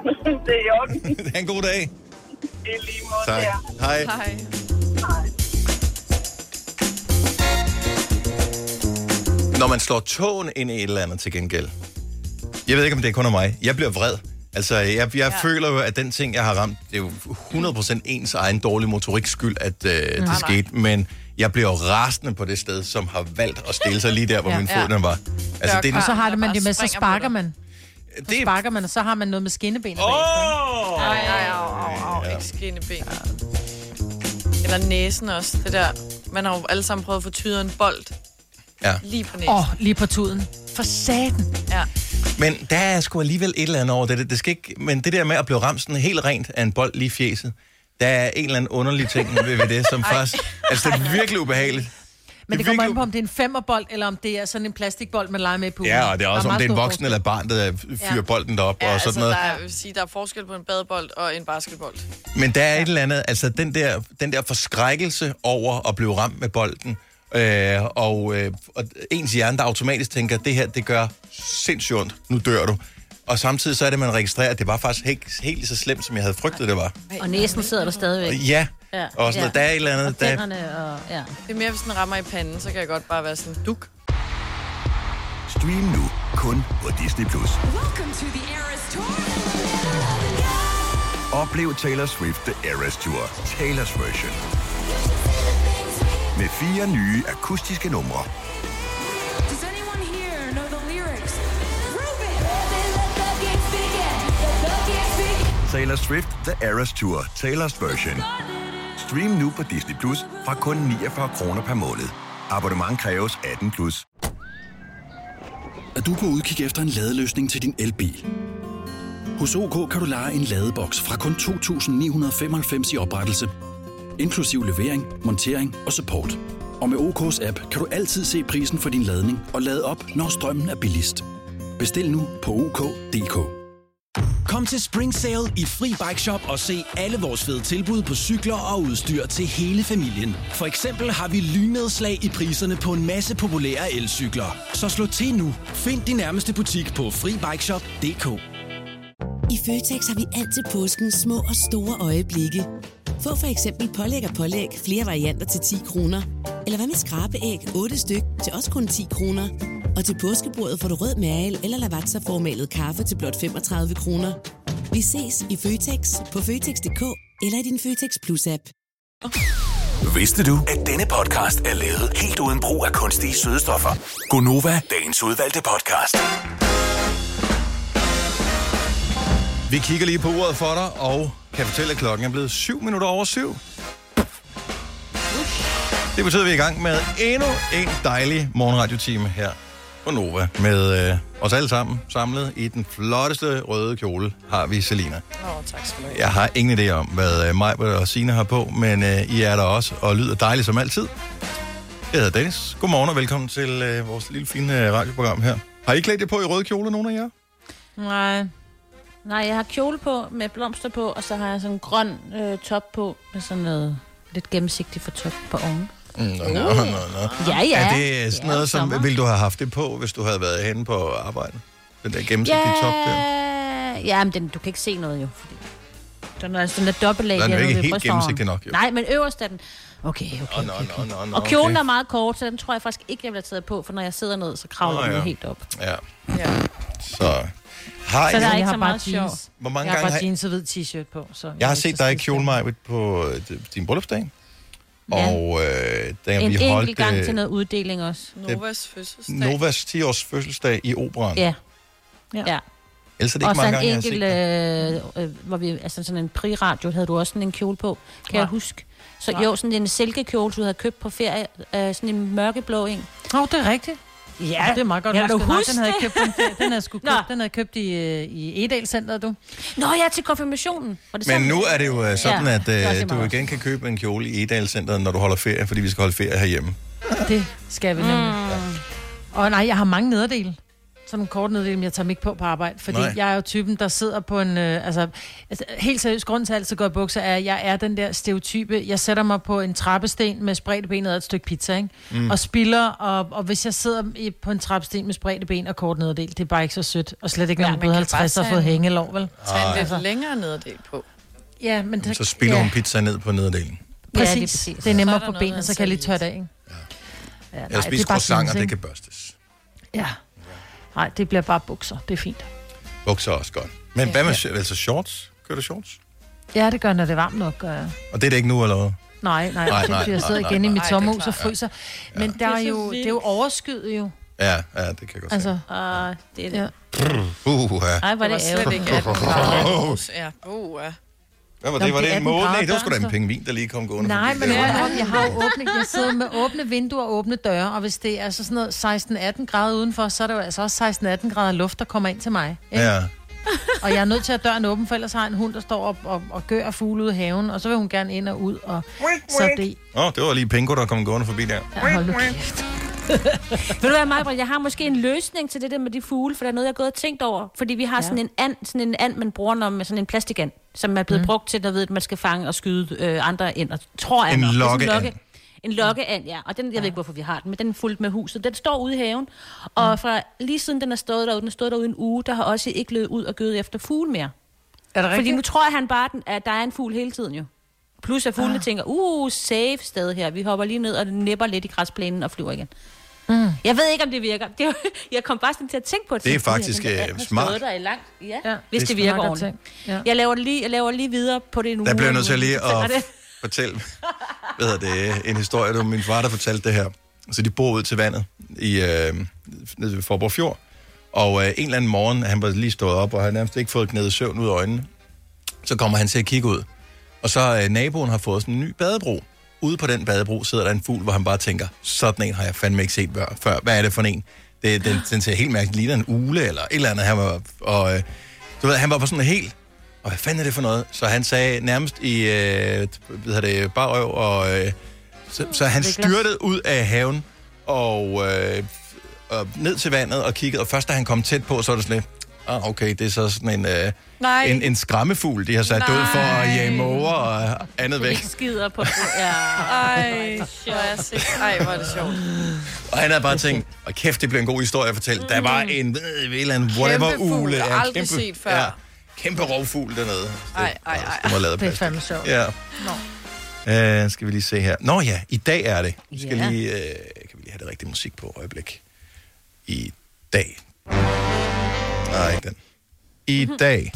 det er i orden. ha' en god dag. I lige måde Tak. der. Hej. Hej. Når man slår tåen ind i et eller andet til gengæld. Jeg ved ikke, om det er kun af mig. Jeg bliver vred. Altså, jeg, jeg ja. føler jo, at den ting, jeg har ramt, det er jo 100% ens egen dårlige motorik skyld, at øh, det nej. skete. Men jeg bliver jo rasende på det sted, som har valgt at stille sig lige der, hvor Ja. min fod Ja. den var. Altså, det er Og så har det man det med, så sparker man. Det er, sparker man, og så har man noget med skinnebenet Åh! bagefter, Ej, ej, au, au, au. Ikke skinneben. Eller næsen også. Det der. Man har jo alle sammen prøvet at få tyret en bold Ja. lige på næsen. Åh, oh, lige på tuden. For satan. Ja. Men der er sgu alligevel et eller andet over det. det skal ikke, men det der med at blive ramt sådan helt rent af en bold lige fjeset, der er en eller anden underlig ting ved, ved det, som faktisk... Altså, det er virkelig ubehageligt. Men det, er kommer an virkelig- på, om det er en femmerbold, eller om det er sådan en plastikbold, man leger med i poolen. Ja, og det er også, Der om det er en voksen eller et barn, der fyrer Ja. bolden derop Ja, og altså, sådan noget. der er, jeg vil sige, der er forskel på en badebold og en basketbold. Men der er et eller andet, altså den der, den der forskrækkelse over at blive ramt med bolden, øh, og, øh, og ens hjerne, der automatisk tænker, det her, det gør sindssygt ondt, nu dør du. Og samtidig så er det, man registrerer, at det var faktisk helt, helt så slemt, som jeg havde frygtet, det var. og næsen sidder der stadigvæk. Ja, Ja. og sådan, ja. der er et eller andet, Og der, og... Ja. Det er mere, hvis den rammer i panden, så kan jeg godt bare være sådan, duk. Stream nu kun på Disney+. Plus. Oplev Taylor Swift The Eras Tour, Taylor's version. Med fire nye akustiske numre. Taylor Swift The Eras Tour, Taylor's version. Stream nu på Disney Plus fra kun 49 kroner per måned. Abonnement kræves 18 plus. Er du på udkig efter en ladeløsning til din elbil? Hos OK kan du lege en ladeboks fra kun 2.995 i oprettelse, inklusiv levering, montering og support. Og med OK's app kan du altid se prisen for din ladning og lade op, når strømmen er billigst. Bestil nu på OK.dk. Kom til Spring Sale i Fri Bike Shop og se alle vores fede tilbud på cykler og udstyr til hele familien. For eksempel har vi lynedslag i priserne på en masse populære elcykler. Så slå til nu. Find din nærmeste butik på FriBikeShop.dk I Føtex har vi altid påsken små og store øjeblikke. Få for eksempel pålæg og pålæg flere varianter til 10 kroner. Eller hvad med skrabeæg 8 styk til også kun 10 kroner. Og til påskebordet får du rød mal eller lavatserformalet kaffe til blot 35 kroner. Vi ses i Føtex på Føtex.dk eller i din Føtex Plus-app. Vidste du, at denne podcast er lavet helt uden brug af kunstige sødestoffer? Gonova, dagens udvalgte podcast. Vi kigger lige på uret for dig, og kan fortælle, at klokken er blevet syv minutter over syv. Det betyder, at vi er i gang med endnu en dejlig morgenradiotime her på Nova. Med øh, os alle sammen samlet i den flotteste røde kjole har vi Selina. Åh, oh, tak skal du have. Jeg har ingen idé om, hvad øh, mig og Sina har på, men øh, I er der også og lyder dejligt som altid. Jeg hedder Dennis. Godmorgen og velkommen til øh, vores lille fine øh, radioprogram her. Har I klædt jer på i røde kjole, nogen af jer? Nej. Nej, jeg har kjole på med blomster på, og så har jeg sådan en grøn øh, top på med sådan noget lidt gennemsigtigt for top på oven. Mm, Nå, nå, nå, nå. Ja, ja. Er det sådan Ja, noget, som sommer. ville du have haft det på, hvis du havde været henne på arbejde? Den der gennemsigtige top der? Ja, men den, du kan ikke se noget jo. Fordi den er sådan lidt dobbeltlag. Den er jo ikke helt gennemsigtig nok, jo. Nej, men øverst er den... Okay, okay, Nå, okay. nå, nå, nå, nå, Og kjolen okay. er meget kort, så den tror jeg faktisk ikke, jeg vil have taget på, for når jeg sidder ned, så kravler Nå, den ja. jo helt op. Ja. Ja. Så har Så der er Jeg ikke har så bare meget sjov. Hvor mange Jeg har gange bare har... jeans og hvid t-shirt på. Så Jeg har set dig i kjole, Majbet, på øh, din bryllupsdag. Ja. Og øh, da En vi enkelt holdt gang øh, til noget uddeling også. Novas fødselsdag. Novas 10-års fødselsdag i operan. Ja. Ja. ja. Ellers er det ikke Og så mange en gange, jeg har set enkelt, det. øh, øh, hvor vi, altså sådan en pri-radio, havde du også sådan en kjole på, kan Nej. jeg huske. Så Nej. jo, sådan en silkekjole, du havde købt på ferie, øh, sådan en mørkeblå en. Åh, oh, det er rigtigt. Ja, det er meget godt. Kan du husket. Nej, huske den havde jeg købt, den havde jeg, Nå. købt, den havde jeg købt i, øh, i Edal Center, du. Nå ja, til konfirmationen. Var det Men sådan? nu er det jo øh, sådan, Ja, at øh, du meget. igen kan købe en kjole i Edal Center, når du holder ferie, fordi vi skal holde ferie herhjemme. Det skal vi nemlig. Mm. Og nej, jeg har mange nederdele. Sådan en kort nederdel, men jeg tager dem ikke på på arbejde. Fordi Nej. jeg er jo typen, der sidder på en... Øh, altså, altså, helt seriøst, grund til at jeg altid går i bukser, er, at jeg er den der stereotype. Jeg sætter mig på en trappesten med spredte ben og et stykke pizza, ikke? Mm. Og spiller, og, og hvis jeg sidder i, på en trappesten med spredte ben og kort nederdel, det er bare ikke så sødt. Og slet ikke, når Ja, man er man blevet kan bare 50 og har fået hængelov, vel? Tag en lidt Altså. længere nederdel på. Ja, men det, Så spiller ja, hun pizza ned på nederdelen. Ja, det er Præcis. præcis. det er nemmere er på med så kan jeg lige tørre det af, ikke? Ja, Jeg nej, spiser bare croissanter, det kan børstes. Ja. Nej, det bliver bare bukser. Det er fint. Bukser er også godt. Men hvad med altså shorts? Kører du shorts? Ja, det gør, når det er varmt nok, gør jeg. Og det er det ikke nu, eller hvad? Nej, nej, Nej, nej, nej, nej jeg sidder nej, igen nej, i mit nej. sommerhus og er fryser. Men der Det er er jo, det er jo overskyet jo. Ja, ja, det kan jeg godt Altså, Uh, det er det. ja. se. Uh, ja. Ej, var Det var det slet ærgerligt. ikke 18 grader. Ja, uh, ja. Hvad var Nå, det? Var det det en 18 måne? Nej, det var sgu da en pingvin, der lige kom gående Nej, men op, jeg har åbne, jeg sidder med åbne vinduer og åbne døre, og hvis det er så sådan noget 16-18 grader udenfor, så er det jo altså også 16-18 grader luft, der kommer ind til mig. Ikke? Ja. Og jeg er nødt til at have døren åben, for ellers har jeg en hund, der står og, og, og gør fugle ude i haven, og så vil hun gerne ind og ud, og så det... Åh, oh, det var lige Pingo, der kom gående forbi der. Ja, hold nu kæft. Ved du hvad, Maja, jeg har måske en løsning til det der med de fugle, for der er noget, jeg er gået og tænkt over. Fordi vi har ja. sådan en and, sådan en and, man bruger når med sådan en plastikand, som er blevet mm. brugt til, der ved, at man skal fange og skyde øh, andre ender. Tror jeg En er lokkeand. lokke- En lokkeand, ja. Og den, jeg ved ikke, hvorfor vi har den, men den er fuldt med huset. Den står ude i haven, og fra lige siden den er stået derude, den har stået derude en uge, der har også ikke løbet ud og gødet efter fugle mere. Er det Fordi nu tror jeg, han bare, den- at der er en fugl hele tiden jo. Plus at fuglene ah. tænker, uh, safe sted her. Vi hopper lige ned og nipper lidt i græsplænen og flyver igen. Mm. Jeg ved ikke, om det virker. Det, er jeg kom bare sådan til at tænke på det. Det er Tænkte, "Gud, faktisk, den der øh, smart." Der i langt. Ja, Ja, hvis det det, er virker ordentligt. Ja. Jeg laver, det lige, jeg laver lige videre på det nu. Der bliver nødt til lige er at det- fortælle, hvad det, en historie, det var min far, der fortalte det her. Så de bor ud til vandet i, øh, nede ved Forborg Fjord. Og øh, en eller anden morgen, han var lige stået op, og havde nærmest ikke fået knædet søvn ud af øjnene. Så kommer han til at kigge ud. Og så øh, naboen har fået sådan en ny badebro. Ude på den badebro sidder der en fugl, hvor han bare tænker, sådan en har jeg fandme ikke set før. Hvad er det for en? Det, den, den ser helt mærkeligt, ligner en ule eller et eller andet. Han var, og, øh, du ved, han var på sådan en helt, og hvad fanden er det for noget? Så han sagde nærmest i, øh, hvad det, bare røv, og, øh, så, så han styrtede ud af haven, og, øh, og ned til vandet og kiggede, og først da han kom tæt på, så var det sådan lidt, ah, okay, det er så sådan en, øh, Nej. en, en skræmmefugl, de har sat ud for at Nej. jage måger og andet væk. Ikke skider på. Ja. Ej, hvor er. Ej, hvor er det sjovt. Og han havde bare tænkt, og kæft, det blev en god historie at fortælle. Der var en, øh, en eller anden whatever Kæmpe fugl, jeg har aldrig set før. Ja, kæmpe rovfugl dernede. Ej, ej, ej. Det Det er fandme sjovt. Ja. Uh, skal vi lige se her. Nå ja, i dag er det. Vi skal Ja. lige, uh, kan vi lige have det rigtige musik på øjeblik. I dag. Nej, ikke den. I dag.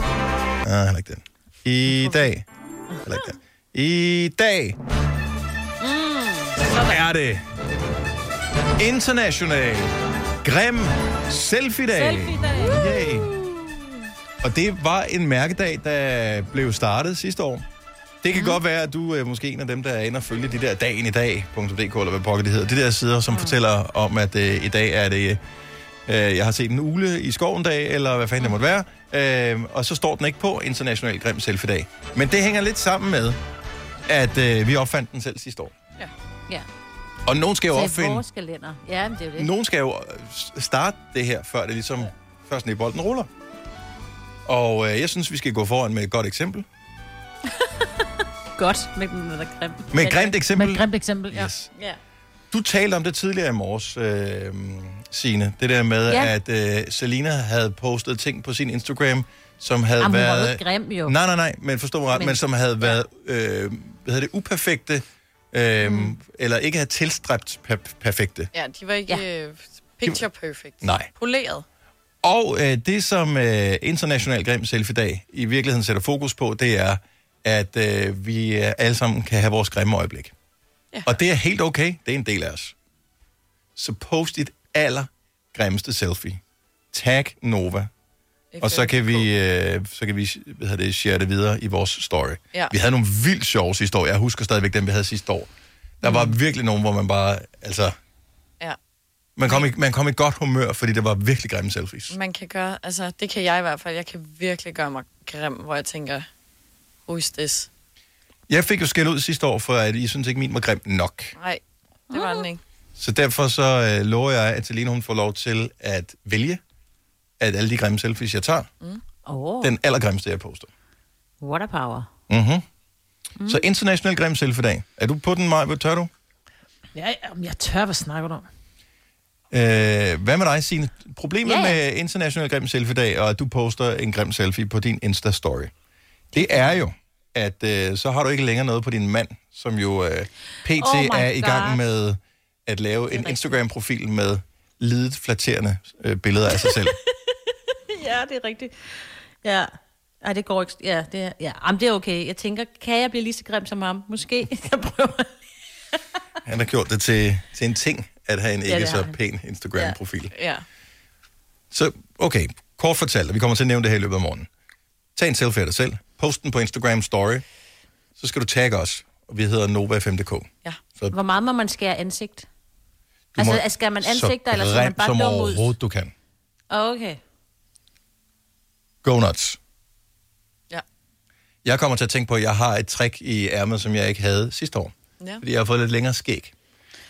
Nej, heller ikke den. I dag. Heller ikke den. I dag. Så er det International Grim Selfie-dag. Selfie-dag. Yay. Og det var en mærkedag, der blev startet sidste år. Det kan mm. godt være, at du er måske en af dem, der er inde og følge de der dagen i dag.dk, eller hvad pokker det hedder. De der sider, som mm. fortæller om, at øh, i dag er det, øh, jeg har set en ule i skoven dag, eller hvad fanden det måtte være. Øh, og så står den ikke på International Grim Selfie-dag. Men det hænger lidt sammen med, at øh, vi opfandt den selv sidste år. Ja. Og nogen skal jo Så opfinde... vores kalender. Ja, men det er jo det. Nogen skal jo øh, starte det her, før det ligesom først i bolden ruller. Og øh, jeg synes, vi skal gå foran med et godt eksempel. Godt med den der grim. Med et grimt eksempel. Med et grimt eksempel, ja. Yes. Ja. Du talte om det tidligere i morges, øh, Signe. Det der med, Ja. at øh, Selina havde postet ting på sin Instagram, som havde Jamen, var været... ikke grim, jo. Nej, nej, nej, men forstå mig ret, men, Men- som havde været, øh, hvad hedder det, uperfekte, øh, mm. eller ikke havde tilstræbt per- perfekte. Ja, de var ikke ja. picture perfect. Nej. Poleret. Og øh, det, som øh, International Grim Selfie-dag i virkeligheden sætter fokus på, det er, at øh, vi øh, alle sammen kan have vores grimme øjeblik. Ja. Og det er helt okay. Det er en del af os. Så post dit aller grimmeste selfie. Tag Nova. Og så kan vi, øh, så kan vi hvad hedder det, share det videre i vores story. Ja. Vi havde nogle vildt sjove sidste år. Jeg husker stadigvæk dem, vi havde sidste år. Der var virkelig nogen, hvor man bare, altså, Ja. man kom, i, man kom i godt humør, fordi det var virkelig grimme selfies. Man kan gøre, altså det kan jeg i hvert fald, jeg kan virkelig gøre mig grim, hvor jeg tænker, who is this? Jeg fik jo skæld ud sidste år, for at I synes ikke, min var grim nok. Nej, det var den ikke. Så derfor så øh, lover jeg, at Celine hun får lov til at vælge, at alle de grimme selfies, jeg tager, Mm. Oh. den allergrimmeste, jeg poster. Water power. Mm-hmm. Mm. Så International Grim Selfie-dag. Er du på den, Maja? Hvad tør du? Ja, jeg tør, hvad snakker du om? Øh, hvad med dig, Signe? Problemet ja. med International Grim Selfie-dag, og at du poster en grim selfie på din Insta-story, det er jo, at øh, så har du ikke længere noget på din mand, som jo øh, pt. Oh er i gang med at lave en Instagram-profil med lidet flatterende øh, billeder af sig selv. ja, det er rigtigt. Ja. Ej, det går ikke. Ja, det er, ja. Jamen, det er okay. Jeg tænker, kan jeg blive lige så grim som ham? Måske. Jeg prøver. Han har gjort det til, til en ting, at have en Ja, ikke det så han. pæn Instagram-profil. Ja. Så, okay, kort fortalt, og vi kommer til at nævne det her i løbet af morgenen. Tag en selfie af dig selv, post den på Instagram Story, så skal du tagge os, og vi hedder Nova5.dk. Ja. Så Hvor meget må man skære ansigt? du Altså, skal man ansigter, eller skal man bare som overhovedet du kan. Okay. Go nuts. Ja. Jeg kommer til at tænke på, at jeg har et trick i ærmet, som jeg ikke havde sidste år. Ja. Fordi jeg har fået lidt længere skæg.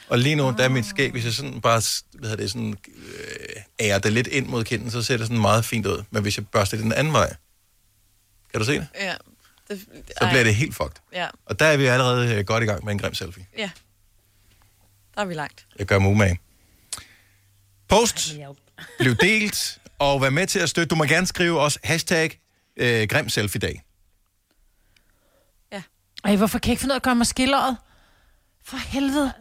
Og lige nu, der er mit skæg, hvis jeg sådan bare hvad det, sådan, øh, ærer det lidt ind mod kinden, så ser det sådan meget fint ud. Men hvis jeg børster det den anden vej, kan du se det? Ja. Det, Så bliver det helt fucked. Ja, Og der er vi allerede øh, godt i gang med en grim selfie. ja. Der er vi langt. Jeg gør mig umage. Post, bliv delt, og vær med til at støtte. Du må gerne skrive også hashtag øh, grim selfie dag. Ej, hvorfor kan jeg ikke finde ud af at gøre mig skilleret? For helvede.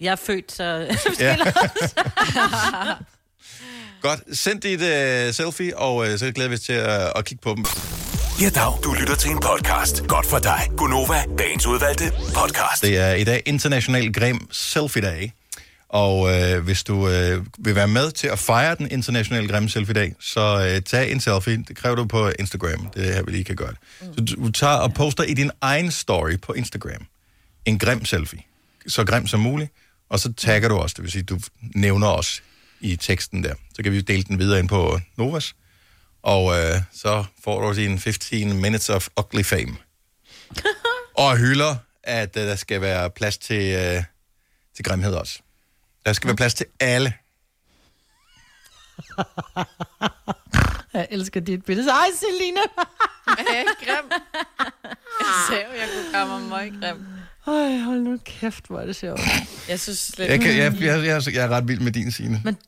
Jeg er født, så... Ja. Godt. Send dit øh, selfie, og øh, så glæder vi os til at, at kigge på dem. Ja, dag. Du lytter til en podcast. Godt for dig. Gunova, dagens udvalgte podcast. Det er i dag International Grim Selfie Dag. Og øh, hvis du øh, vil være med til at fejre den internationale grimme selfie dag, så øh, tag en selfie. Det kræver du på Instagram. Det er her, vi lige kan gøre det. Så du, tager og poster i din egen story på Instagram en grim selfie. Så grim som muligt. Og så tagger du os, det vil sige, du nævner os i teksten der. Så kan vi dele den videre ind på Novas. Og øh, så får du din 15 minutes of ugly fame. og hylder, at øh, der skal være plads til, øh, til grimhed også. Der skal være plads til alle. Jeg elsker dit billede. Ej, Selina. Er jeg ikke grim? Jeg sagde jo, jeg kunne gøre mig meget grim. Ej, hold nu kæft, hvor er det sjovt. Jeg synes slet Jeg, kan, jeg, jeg, jeg, jeg, jeg er ret vild med din sine. Men-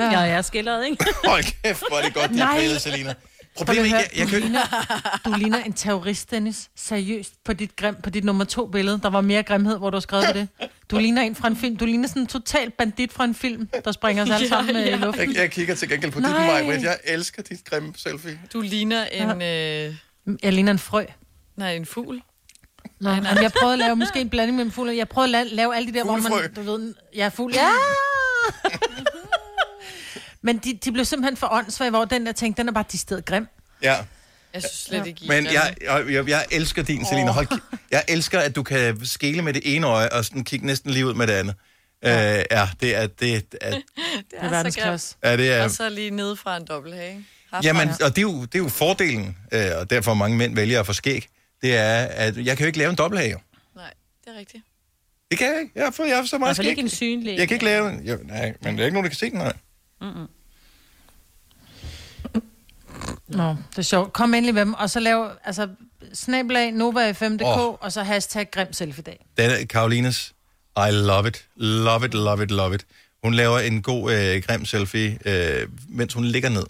Ja, jeg er skilleret, ikke? Hold kæft, hvor er det godt, dit Nej. billede, Selina. Problemet er, jeg, jeg, du, kan ligner, du ligner en terrorist, Dennis. Seriøst, på dit, grim, på dit nummer to billede. Der var mere grimhed, hvor du har skrevet det. Du ligner en fra en film. Du ligner sådan en total bandit fra en film, der springer os alle Ja, sammen ja, ja. i luften. Jeg, jeg kigger til gengæld på dit Nej. mig, jeg elsker dit grimme selfie. Du ligner en... Øh, Jeg ligner en frø. nej, en fugl. Nå, men jeg prøvede at lave måske en blanding mellem fugl og... Jeg prøvede at la- lave alle de der, hvor Fuglefrø. man... Du ved, jeg er fugl. Ja! Men de, de blev simpelthen for åndssvage, hvor den der tænkte, den er bare distilleret grim. Ja. Jeg synes slet ikke, Men er jeg, jeg, jeg, jeg elsker din, Selina. Hold, jeg elsker, at du kan skele med det ene øje, og sådan kigge næsten lige ud med det andet. Ja, uh, ja det er... Det, er, det er, Det er så verdensklasse. Ja, det er- Og så lige nede fra en dobbelthage. Jamen, og det er, jo, det er jo fordelen, uh, og derfor mange mænd vælger at få skæg, det er, at jeg kan jo ikke lave en dobbelthage. jo. Nej, det er rigtigt. Det kan jeg ikke. Jeg har, fået, jeg har så meget skæg. ikke en synlig. Jeg kan ikke lave den. Jo, nej, men der er ikke nogen, der kan se den. Nej. Nå, det er sjovt. Kom endelig med dem, og så lav, altså, snabelag NovaFM.dk, Åh. oh. og så hashtag grim selfie-dag. Den er Karolines. I love it. Love it, love it, love it. Hun laver en god øh, grim selfie, øh, mens hun ligger ned.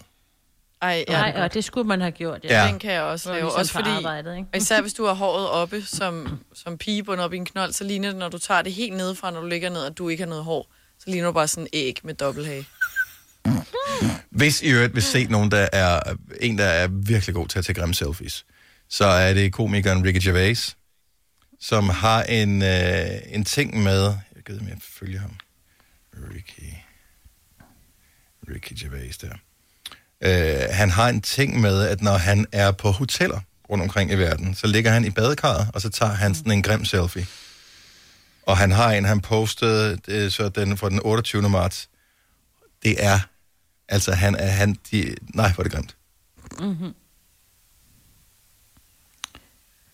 Ej, ja, Nej, og det skulle man have gjort, ja. Ja. Den kan jeg også lave. ligesom Også fordi, arbejdet, ikke? og især hvis du har håret oppe som, som pige bundet op i en knold, så ligner det, når du tager det helt nedefra, når du ligger ned, at du ikke har noget hår. Så ligner du bare sådan en æg med dobbelthage. Hvis I øvrigt vil se nogen, der er en, der er virkelig god til at tage grimme selfies, så er det komikeren Ricky Gervais, som har en, øh, en ting med... Jeg ved, om jeg følger ham. Ricky... Ricky Gervais der. Øh, han har en ting med, at når han er på hoteller rundt omkring i verden, så ligger han i badekarret, og så tager han sådan en grim selfie. Og han har en, han postede, øh, så den fra den 28. marts. Det er Altså, han er... Han, de, nej, hvor er det grimt. Mm-hmm.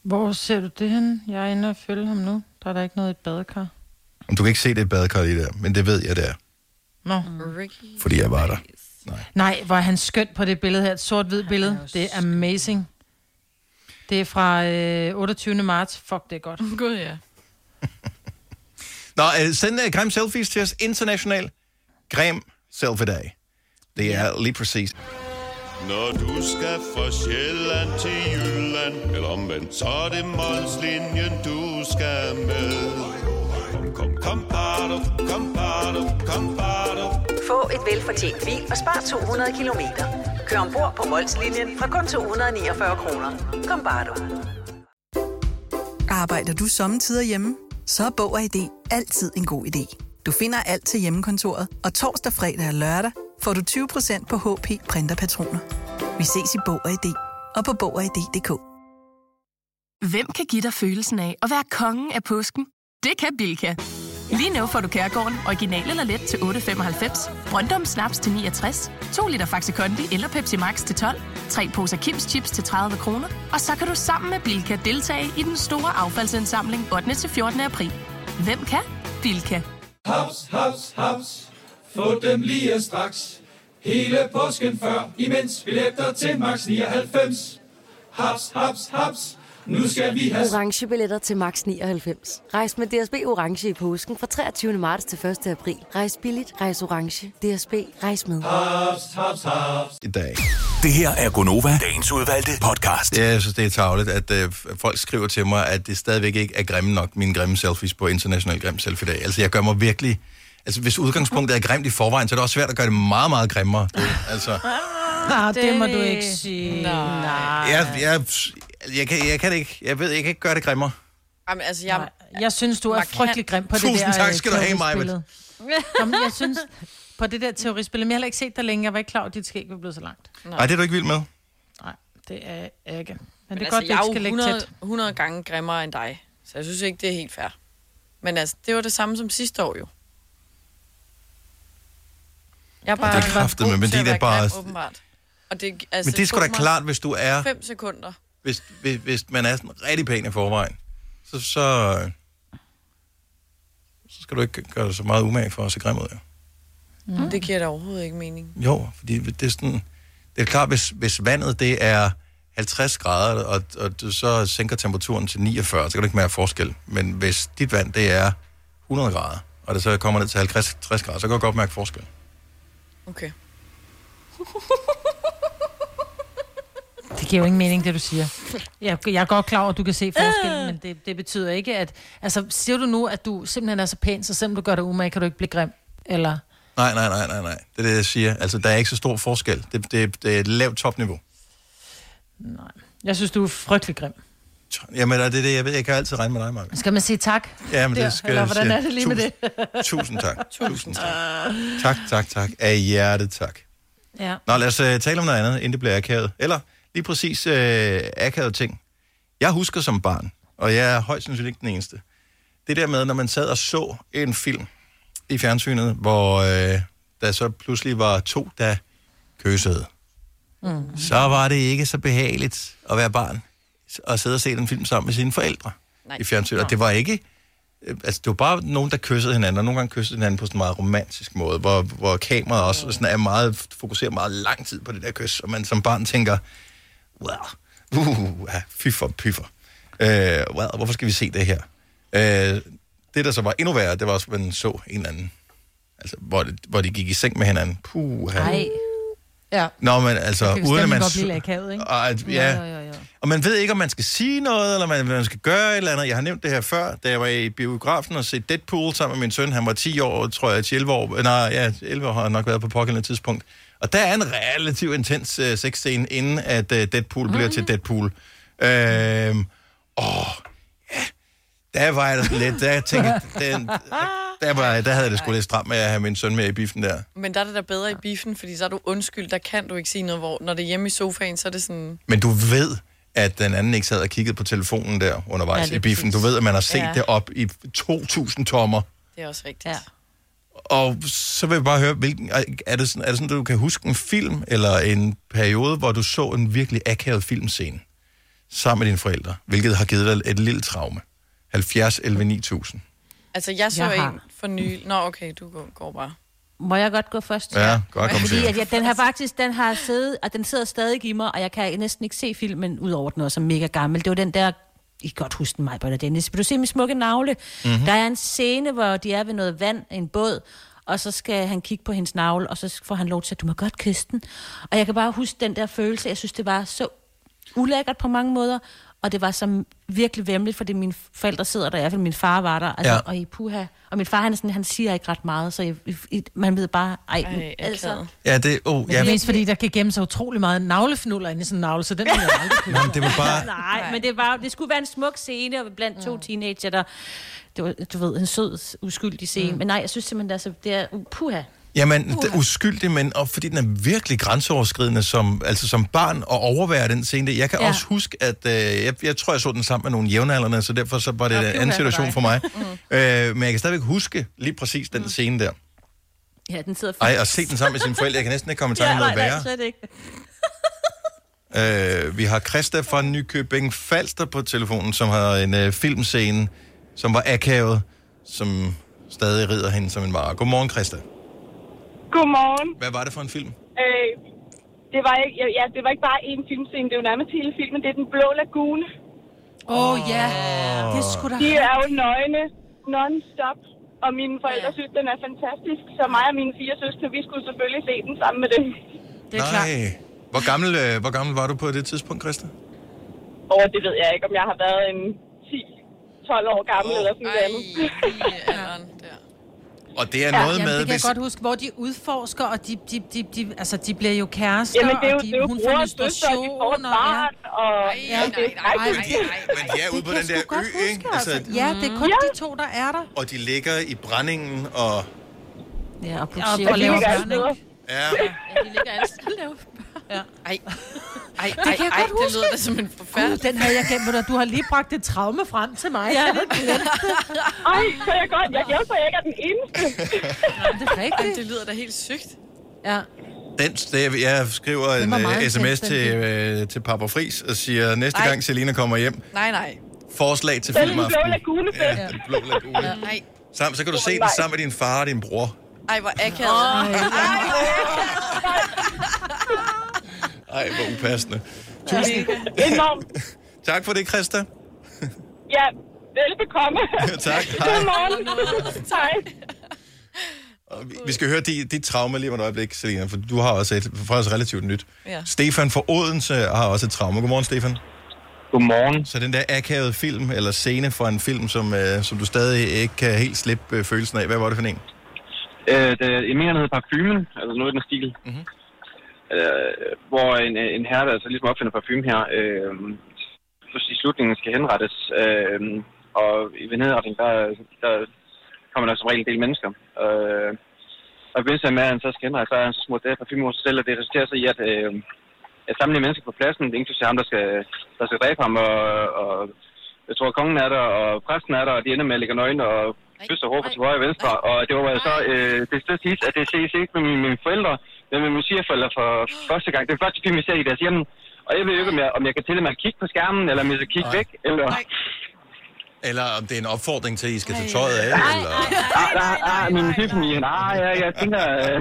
Hvor ser du det hen? Jeg er inde og følge ham nu. Der er der ikke noget i et badekar. Om du kan ikke se det badekar lige der, men det ved jeg, det er. Nå. Ricky. Fordi jeg var der. Nej, hvor er han skønt på det billede her. Et sort-hvid billede. Det er amazing. Det er fra øh, 28. marts. Fuck, det er godt. Gud, ja. Nå, øh, send uh, grim selfies til os. International grim selfie-dag. Det er lige præcis. Når du skal fra Sjælland til Jylland, eller omvendt, så er det Molslinjen, du skal med. Kom, kom, kom, bado, kom, bado, kom, bado. Få et velfortjent bil og spar 200 kilometer. Kør ombord på Molslinjen fra kun 249 kroner. Kom bare du. Arbejder du sommetider hjemme? Så er Bog og ID altid en god idé. Du finder alt til hjemmekontoret, og torsdag, fredag og lørdag får du 20% på HP printerpatroner. Vi ses i Bog og ID og på Bog og ID.dk. Hvem kan give dig følelsen af at være kongen af påsken? Det kan Bilka! Lige nu får du Kærgården original eller let til 8.95, Brøndum Snaps til 69, 2 liter Faxi Kondi eller Pepsi Max til 12, 3 poser Kims Chips til 30 kroner, og så kan du sammen med Bilka deltage i den store affaldsindsamling 8. til 14. april. Hvem kan? Bilka. Haps, haps, haps. Få dem lige straks. Hele påsken før, imens billetter til max 99. Haps, haps, haps. Nu skal vi have... Orange billetter til max 99. Rejs med DSB Orange i påsken fra 23. marts til 1. april. Rejs billigt, rejs orange. DSB, rejs med. Haps, haps, haps. I dag. Det her er Gonova, dagens udvalgte podcast. Ja, jeg synes, det er tageligt, at øh, folk skriver til mig, at det stadigvæk ikke er grimme nok, mine grimme selfies på International Grim Selfie-dag. Altså, jeg gør mig virkelig... Altså, hvis udgangspunktet er grimt i forvejen, så er det også svært at gøre det meget, meget grimmere. Det, altså, Ah, det må du ikke sige. Nej. jeg, jeg, jeg, kan, jeg kan det ikke. Jeg ved, jeg kan ikke gøre det grimmere. Jamen, altså, jeg... Nej, jeg synes, du er Markant. frygtelig grim på det Tusind der tak øh, skal du have, terroristbillede. Jamen, jeg synes, på det der terroristbillede, men jeg har heller ikke set dig længe. Jeg var ikke klar over, at dit skæg var blevet så langt. Nej, det er du ikke vild med. Nej, det er jeg ikke. Men, Men det er altså, godt, jeg du er ikke jo skal lægge 100, tæt. 100 gange grimmere end dig. Så jeg synes ikke, det er helt fair. Men altså, det var det samme som sidste år jo. Jeg bare Det er god men til det er bare- grim, åbenbart. Og det, altså, Men det er sgu da klart, hvis du er... Fem sekunder. Hvis, hvis, hvis man er sådan rigtig pæn i forvejen, så, så, så skal du ikke gøre dig så meget umage for at se grim ud. Jo. Mm. Det giver da overhovedet ikke mening. Jo, fordi det er sådan... Det er klart, hvis, hvis vandet det er 50 grader, og, og du så sænker temperaturen til 49, så kan du ikke mærke forskel. Men hvis dit vand det er 100 grader, og det så kommer ned til 50 60 grader, så kan du godt mærke forskel. Okay. Det giver jo ingen mening, det du siger. Jeg, jeg er godt klar over, at du kan se forskellen, men det, det betyder ikke, at... Altså, siger du nu, at du simpelthen er så pæn, så selvom du gør dig umage, kan du ikke blive grim? Eller... Nej, nej, nej, nej, nej. Det er det, jeg siger. Altså, der er ikke så stor forskel. Det, det, det er et lavt topniveau. Jeg synes, du er frygtelig grim. Jamen, det er det, jeg ved. Jeg kan altid regne med dig, Mark. Skal man sige tak? Ja, men det skal Eller hvordan er det lige med det? Tusind tak. Tusind tak. Tak, tak, tak. Af hjertet tak. Ja. Nå, lad os uh, tale om noget andet, inden det bliver akavet. Eller lige præcis øh, akavede ting. Jeg husker som barn, og jeg er højst sandsynligt ikke den eneste, det der med, når man sad og så en film i fjernsynet, hvor øh, der så pludselig var to, der kyssede. Mm. Så var det ikke så behageligt at være barn og sidde og se den film sammen med sine forældre Nej. i fjernsynet. Og det var ikke... øh, Altså, det var bare nogen, der kyssede hinanden, og nogle gange kyssede hinanden på sådan en meget romantisk måde, hvor, hvor kameraet også sådan er meget, fokuserer meget lang tid på det der kys, og man som barn tænker, well, uh, ja, fy for pyffer. Uh, well, hvorfor skal vi se det her? Uh, det, der så var endnu værre, det var også, at man så en eller anden, altså, hvor, det, hvor de gik i seng med hinanden. Puh, Nej. Ja. Nå, men altså, Det kan uden at man... godt blive så- akavet, ikke? Og, at, ja, Jo, jo, jo. Og man ved ikke, om man skal sige noget, eller man, man skal gøre et eller andet. Jeg har nævnt det her før, da jeg var i biografen og se Deadpool sammen med min søn. Han var 10 år, tror jeg, til 11 år. Nej, ja, 11 år har han nok været på pågældende tidspunkt. Og der er en relativt intens uh, sexscene, inden at uh, Deadpool mm-hmm. bliver til Deadpool. Øhm, åh, ja, der var jeg lidt, der tænkte jeg, den, der, var, der havde det sgu lidt stramt med at have min søn med i biffen der. Men der er det da bedre i biffen, fordi så er du undskyld, der kan du ikke sige noget, hvor når det er hjemme i sofaen, så er det sådan... Men du ved, at den anden ikke sad og kiggede på telefonen der undervejs Ja, i biffen. Du ved, at man har set Ja. det op i 2.000 tommer. Det er også rigtigt. Ja. Og så vil jeg bare høre, hvilken, er, det sådan, er det sådan, at du kan huske en film, eller en periode, hvor du så en virkelig akavet filmscene sammen med dine forældre, hvilket har givet dig et lille traume? 70 11 9000. Altså, jeg så Jeg jeg har- en for ny... Nå, okay, du går, går bare. Må jeg godt gå først? Ja, godt komme Fordi at jeg, den har faktisk, den har siddet, og den sidder stadig i mig, og jeg kan næsten ikke se filmen, udover den også er mega gammel. Det var den der, I kan godt huske den, mig, og Dennis. Vil du se min smukke navle? Mhm. Mm-hmm. Der er en scene, hvor de er ved noget vand, en båd, og så skal han kigge på hendes navle, og så får han lov til at, du må godt kysse den. Og jeg kan bare huske den der følelse, jeg synes, det var så ulækkert på mange måder, og det var så virkelig vemmeligt, fordi mine forældre sidder der, i hvert fald min far var der, altså, Ja. ja. og i puha. Og min far, han, er sådan, han siger ikke ret meget, så jeg, I, man ved bare, ej, Ej, altså. Ja, det, oh, Men det ja, er mest fordi, der kan gemme sig utrolig meget navlefnuller inde i sådan en navle, så den vil jeg aldrig kunne. Jamen, det var bare... Nej, men det, var, det skulle være en smuk scene blandt to teenager, der... Det var, du ved, en sød, uskyldig scene. Mm. Men nej, jeg synes simpelthen, altså, det er... Uh, puha. Jamen, det er uskyldig, men og fordi den er virkelig grænseoverskridende som, altså som barn at overvære den scene. Jeg kan ja. Også huske, at øh, jeg, jeg tror, jeg så den sammen med nogle jævnaldrende, så derfor så var det en anden situation for mig. Mm. Øh, men jeg kan stadigvæk huske lige præcis den scene der. Ja, den sidder Ej, og se den sammen med sine forældre, jeg kan næsten ikke komme i tanke om ja, noget værre. nej, slet ikke. Øh, vi har Christa fra Nykøbing Falster på telefonen, som har en øh, filmscene, som var akavet, som stadig rider hende som en mare. Godmorgen, Christa. Godmorgen. Hvad var det for en film? Øh, det var ikke, ja, ja, det var ikke bare én filmscene, det er jo nærmest hele filmen. Det er Den Blå Lagune. Åh, oh, ja. Det skulle da De er jo nøgne non-stop. Og mine forældre synes, den er fantastisk. Så mig og mine fire søskende, vi skulle selvfølgelig se den sammen med dem. Det er Nej. Hvor gammel, øh, hvor gammel var du på det tidspunkt, Christa? Og det ved jeg ikke, om jeg har været en 10-12 år gammel oh, eller sådan noget. Og det er Ja, noget jamen, med, det kan hvis... jeg godt huske, hvor de udforsker, og de, de, de, de, altså, de bliver jo kærester, Jamen, det er jo, og de, det er jo hun får og søster, og og barn, og... Ja, det er skrækkeligt. Men de er ude på den der ø, ikke? Altså, Altså, ja, det er kun de to, der er der. og de ligger i brændingen, og... Ja, og Ja, pudsigt. og laver børn, ikke? Ja. Ja, de ligger alle steder laver Ja. Ej, ej, Det kan jeg ej, godt det huske. lyder da som en forfærdelig... Gud, den havde jeg gemt. Ved Du Du har lige bragt et traume frem til mig. Ja. Det? Ej, så er jeg godt. Jeg at jeg ikke er den eneste. Det er rigtigt. Det lyder da helt sygt. Ja. Den, det, jeg skriver en uh, sms til, uh, til Papa Fris og siger, næste Ej. gang Selina kommer hjem, Nej, nej. forslag til Den blå filmaften. lagune Ja, den blå lagune. Ja. Nej. Sammen, så kan du se den nej. sammen med din far og din bror. Ej, hvor akavet. Ej, hvor upassende. Tusind Enormt. tak for det, Christa. Ja, velbekomme. tak. Hej. Godmorgen. Hej. Og vi- Vi skal høre dit, dit traume lige om et øjeblik, Selina, for du har også et faktisk relativt nyt. Ja. Stefan fra Odense har også et traume. Godmorgen, Stefan. Godmorgen. Så den der akavede film, eller scene fra en film, som, øh, som du stadig ikke kan helt slippe øh, følelsen af. Hvad var det for en? Øh, det, jeg mener, den hedder Parfumen, altså noget i den stil. Mm-hmm. Øh, hvor en, en herre, der altså ligesom opfinder parfume her, øh, i slutningen skal henrettes. Øh, og i ved nedretning, der, der kommer der som regel en del mennesker. Øh, og hvis han med, at han så skal henrettes, så er han så smurt det her parfume over sig selv, og det resulterer så i, at, øh, samle mennesker på pladsen, inklusive ham, der skal, der skal dræbe ham, og, og jeg tror, kongen er der, og præsten er der, og de ender med at ligge nøgne og kysse og råbe til højre og venstre. Og det var så øh, det sidst, at det ses ikke med mine, mine forældre, med mine svigerforældre for første gang. Det er første film, vi ser i deres hjem. Og jeg ved jo ikke, om jeg, om jeg kan tillade mig at kigge på skærmen, eller om jeg skal kigge væk, eller... Eller om det er en opfordring til, at I skal tage tøjet af, eller... Ah, ah, ah, min hypofamilien. Ah, ja, jeg tænker... Øh,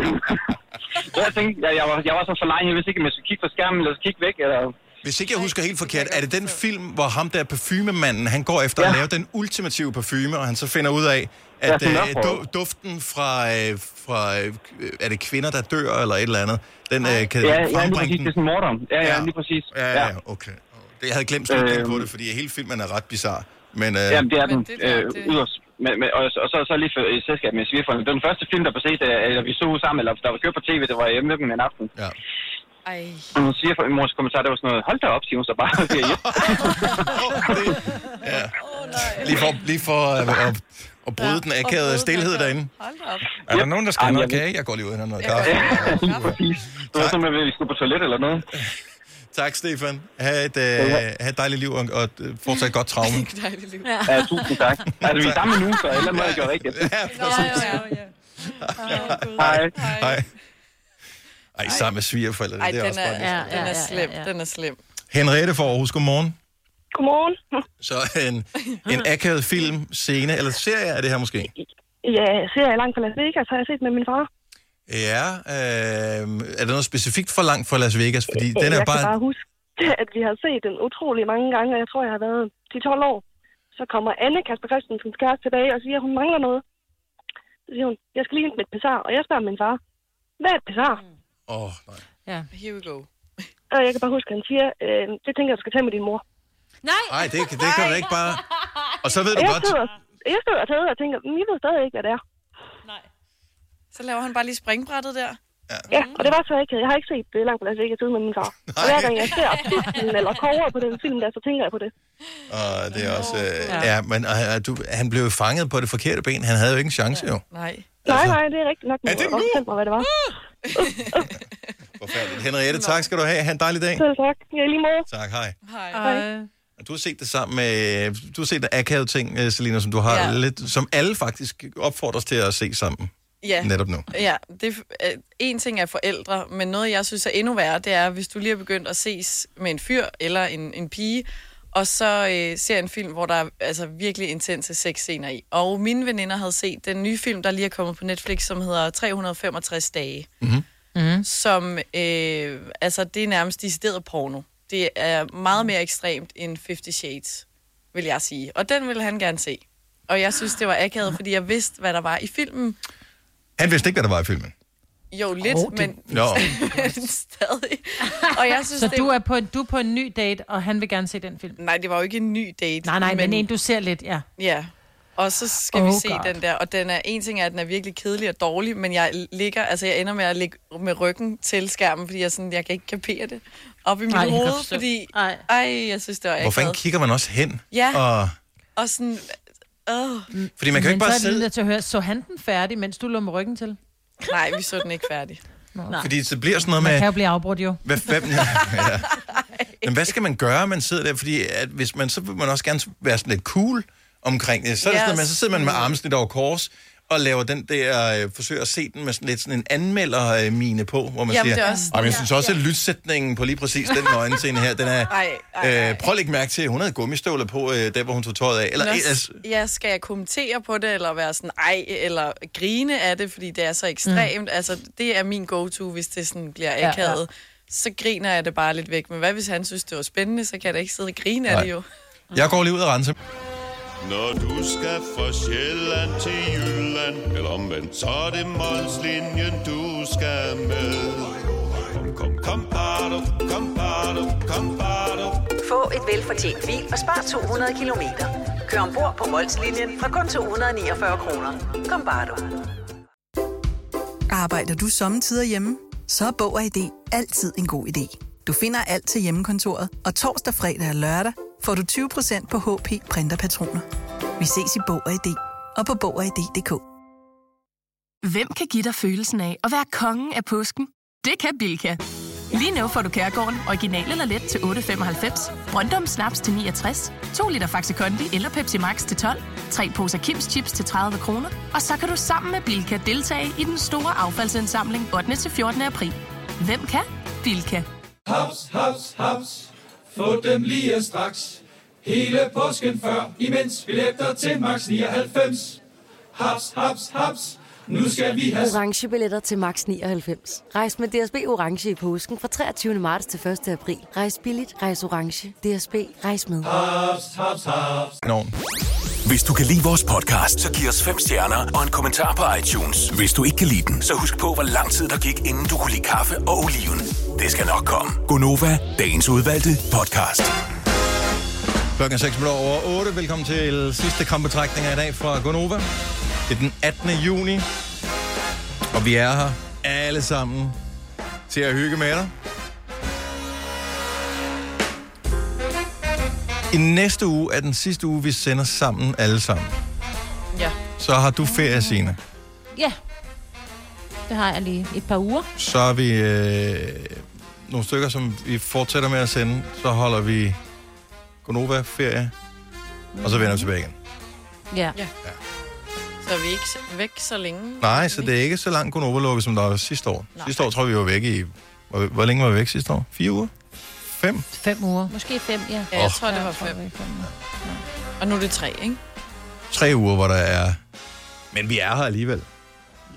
jeg tænkte, jeg, jeg, var, jeg var så for legen, jeg vidste ikke, om jeg skulle kigge på skærmen, eller kigge væk, eller... Hvis ikke jeg husker helt forkert, er det den film, hvor ham der parfumemanden, han går efter ja. at lave den ultimative parfume, og han så finder ud af, at ja, mørkhåret. du, duften fra, øh, fra øh, er det kvinder, der dør, eller et eller andet, den øh, kan Ja, ja, lige frembringe præcis. den. Det er sådan morder. Ja, ja, lige præcis. Ja, ja, ja, okay. Det, jeg havde glemt slutningen Øhm. på det, fordi hele filmen er ret bizarre. Men, øh, Jamen, det er den. Øh, yderst. Men, men, og, og, så, så lige for, i selskab med svigerforældre. Det var den første film, der blev set, øh, eller vi så sammen, eller der var kørt på tv, det var hjemme med dem en aften. Ja. Ej. Og min svigerforældre, mors kommentar, det var sådan noget, hold da op, siger hun så bare. Det er ja. Lige for, lige for øh, at, at bryde den akavede stillhed derinde. Hold op. Er der nogen, der skal have noget jeg kage? Jeg går lige ud og noget kaffe. lige præcis. Det var som, at vi skulle på toilet eller noget. Tak, Stefan. Ha' et, øh, ha et dejligt liv og, og fortsat godt traume. Dejligt liv. Ja, tusind tak. Altså, vi er sammen nu, så ellers må jeg gøre rigtigt. Ja, præcis. Ja, ja, ja. Hej. Hej. Ej, sammen med svigerforældre, Ej, det er den også er, bare... ja, den er slem. Den er slem. Henriette for Aarhus, godmorgen. Godmorgen. Så en, en akavet film, scene, eller serie er det her måske? Ja, ser jeg langt fra Las Vegas, har jeg set med min far. Ja, øh, er der noget specifikt for langt fra Las Vegas? Fordi den er jeg bare... kan bare huske, at vi har set den utrolig mange gange, og jeg tror, jeg har været 10-12 år. Så kommer Anne Kasper Christensens kæreste tilbage og siger, at hun mangler noget. Så siger hun, jeg skal lige hente med et pesar, og jeg spørger min far, hvad er et pesar? Åh, oh, nej. Ja. Here we go. Og jeg kan bare huske, at han siger, øh, det tænker jeg, du skal tage med din mor. Nej. Nej, det, det kan du da ikke bare... Og så ved Og du jeg godt... sidder, jeg sidder og tager og tænker, "Men jeg ved stadig ikke, hvad det er. Så laver han bare lige springbrættet der. Ja, og det var så ikke, jeg har ikke set det langt på Las Vegas siden med min far. Og hver gang jeg ser titlen eller cover på den film der, så tænker jeg på det. Og det er også... Øh, ja, men øh, du, han blev fanget på det forkerte ben. Han havde jo ikke en chance, jo. Nej. Nej, nej, det er rigtigt nok. Er det nu? mig, hvad det var. Forfærdeligt. Henriette, tak skal du have. Ha' en dejlig dag. Selv tak. Ja, i lige måde. Tak, hej. Hej. Hej. Du har set det sammen med... Du har set der akavede ting, øh, Selina, som du har Ja. lidt... Som alle faktisk opfordres til at se sammen. Ja. Netop nu. Ja, det, er- en ting er forældre, men noget, jeg synes er endnu værre, det er, hvis du lige er begyndt at ses med en fyr eller en, en pige, og så øh, ser en film, hvor der er altså, virkelig intense sexscener i. Og mine veninder havde set den nye film, der lige er kommet på Netflix, som hedder 365 dage. Mm-hmm. Mm. Som, øh, altså, det er nærmest decideret porno. Det er meget mere ekstremt end 50 Shades, vil jeg sige. Og den ville han gerne se. Og jeg synes, det var akavet, fordi jeg vidste, hvad der var i filmen. Han vidste ikke, hvad der var i filmen. Jo, lidt, oh, det- men Nå. stadig. Og jeg synes, Så det... du er, på en, du er på en ny date, og han vil gerne se den film? Nej, det var jo ikke en ny date. Nej, nej, men, men en, du ser lidt, ja. Ja. Og så skal Oh vi se God. den der, og den er, en ting er, at den er virkelig kedelig og dårlig, men jeg ligger, altså jeg ender med at ligge med ryggen til skærmen, fordi jeg, sådan, jeg kan ikke kapere det op i mit Ej, hoved, fordi, ej. ej, jeg synes, det var Hvor fanden akavet. kigger man også hen? Ja. Og, Og sådan, åh. fordi man kan jo ikke Men bare det sidde... til at høre, så han den færdig, mens du lå med ryggen til? Nej, vi så den ikke færdig. Nej. Fordi så bliver sådan noget Man med... kan jo blive afbrudt jo. Hvad, hvad, ja. Men hvad skal man gøre, man sidder der? Fordi at hvis man, så vil man også gerne være sådan lidt cool omkring det. Så, er det sådan, at man, så sidder man med armsnit over kors og laver den der, øh, forsøger at se den med sådan lidt sådan en anmelder-mine på, hvor man Jamen, siger, det også- "Ej, men jeg synes også, at lydsætningen på lige præcis den nøgenscene her, den er... Ej, ej, Øh, prøv at lægge mærke til, at hun havde gummistøvler på, øh, der hvor hun tog tøjet af. Eller, Nå, ja, skal jeg kommentere på det, eller være sådan, ej, eller grine af det, fordi det er så ekstremt. Mm. Altså, det er min go-to, hvis det sådan bliver Ja, akavet. ja. Så griner jeg det bare lidt væk. Men hvad hvis han synes, det var spændende, så kan jeg da ikke sidde og grine af Nej. det jo. jeg går lige ud og rense. Når du skal fra Sjælland til Jylland Eller omvendt, så er det Molslinjen, du skal med Kom, kom, kom, bado, kom, bado, kom, bado. Få et velfortjent bil og spar 200 kilometer. Kør ombord på Molslinjen fra kun 249 kroner. Kom bare du. Arbejder du sommetider hjemme? Så er Bog og ID altid en god idé. Du finder alt til hjemmekontoret, og torsdag, fredag og lørdag får du 20% på HP printerpatroner. Vi ses i Bog og ID og på Bog og ID.dk. Hvem kan give dig følelsen af at være kongen af påsken? Det kan Bilka! Lige nu får du Kærgården original eller let til 8.95, Brøndum Snaps til 69, 2 liter Faxi Kondi eller Pepsi Max til 12, 3 poser Kims Chips til 30 kroner, og så kan du sammen med Bilka deltage i den store affaldsindsamling 8. til 14. april. Hvem kan? Bilka. Haps, haps, haps. Få dem lige straks. Hele påsken før, imens billetter til max 99. Haps, haps, haps. Nu skal vi have... Orange billetter til max 99. Rejs med DSB Orange i påsken fra 23. marts til 1. april. Rejs billigt, rejs orange. DSB, rejs med. Haps, haps, haps. Enormt. Hvis du kan lide vores podcast, så giv os fem stjerner og en kommentar på iTunes. Hvis du ikke kan lide den, så husk på, hvor lang tid der gik, inden du kunne lide kaffe og oliven. Det skal nok komme. Gonova, dagens udvalgte podcast. Klokken er 6 minutter over 8. Velkommen til sidste kampbetrækninger i dag fra Gonova. Det er den 18. juni, og vi er her alle sammen til at hygge med dig. I næste uge er den sidste uge, vi sender sammen alle sammen. Ja. Så har du ferie, Signe. Ja. Det har jeg lige et par uger. Så er vi øh, nogle stykker, som vi fortsætter med at sende. Så holder vi Gonova-ferie, og så vender vi tilbage igen. Ja. ja. Så er vi ikke væk så længe. Nej, så det er ikke så langt Gonova-lukket, som der var sidste år. Nej. Sidste år tror jeg, vi var væk i... Hvor, hvor længe var vi væk sidste år? Fire uger? Fem? Fem uger. Måske fem, ja. Ja, jeg Åh. tror, det var fem. Og nu er det tre, ikke? Tre uger, hvor der er... Men vi er her alligevel.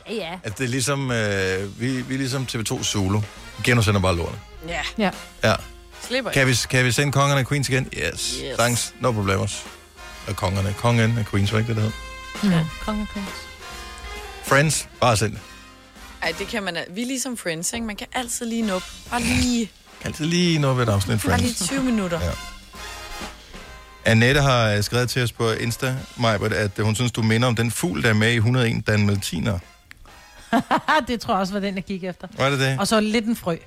Ja, ja. Altså, det er ligesom... Øh, vi, vi er ligesom TV2 Zulu. Vi genudsender bare lortet. Ja. Ja. Ja. Slipper Kan vi, kan vi sende kongerne og queens igen? Yes. Yes. Thanks. No problemers. Og kongerne. Kongen og queens, var ikke det, det hed? Ja, konge konge. Friends. Bare send det. Ej, det kan man... Vi er ligesom Friends, ikke? Man kan altid lige nå. Bare lige, Kan altid lige nå ved et afsnit bare lige Friends. 20 minutter. Ja. Annette har øh, skrevet til os på Insta, Majbert, at øh, hun synes, du minder om den fugl, der er med i 101 Dalmatiner. det tror jeg også var den, jeg gik efter. Var det det? Og så lidt en frø.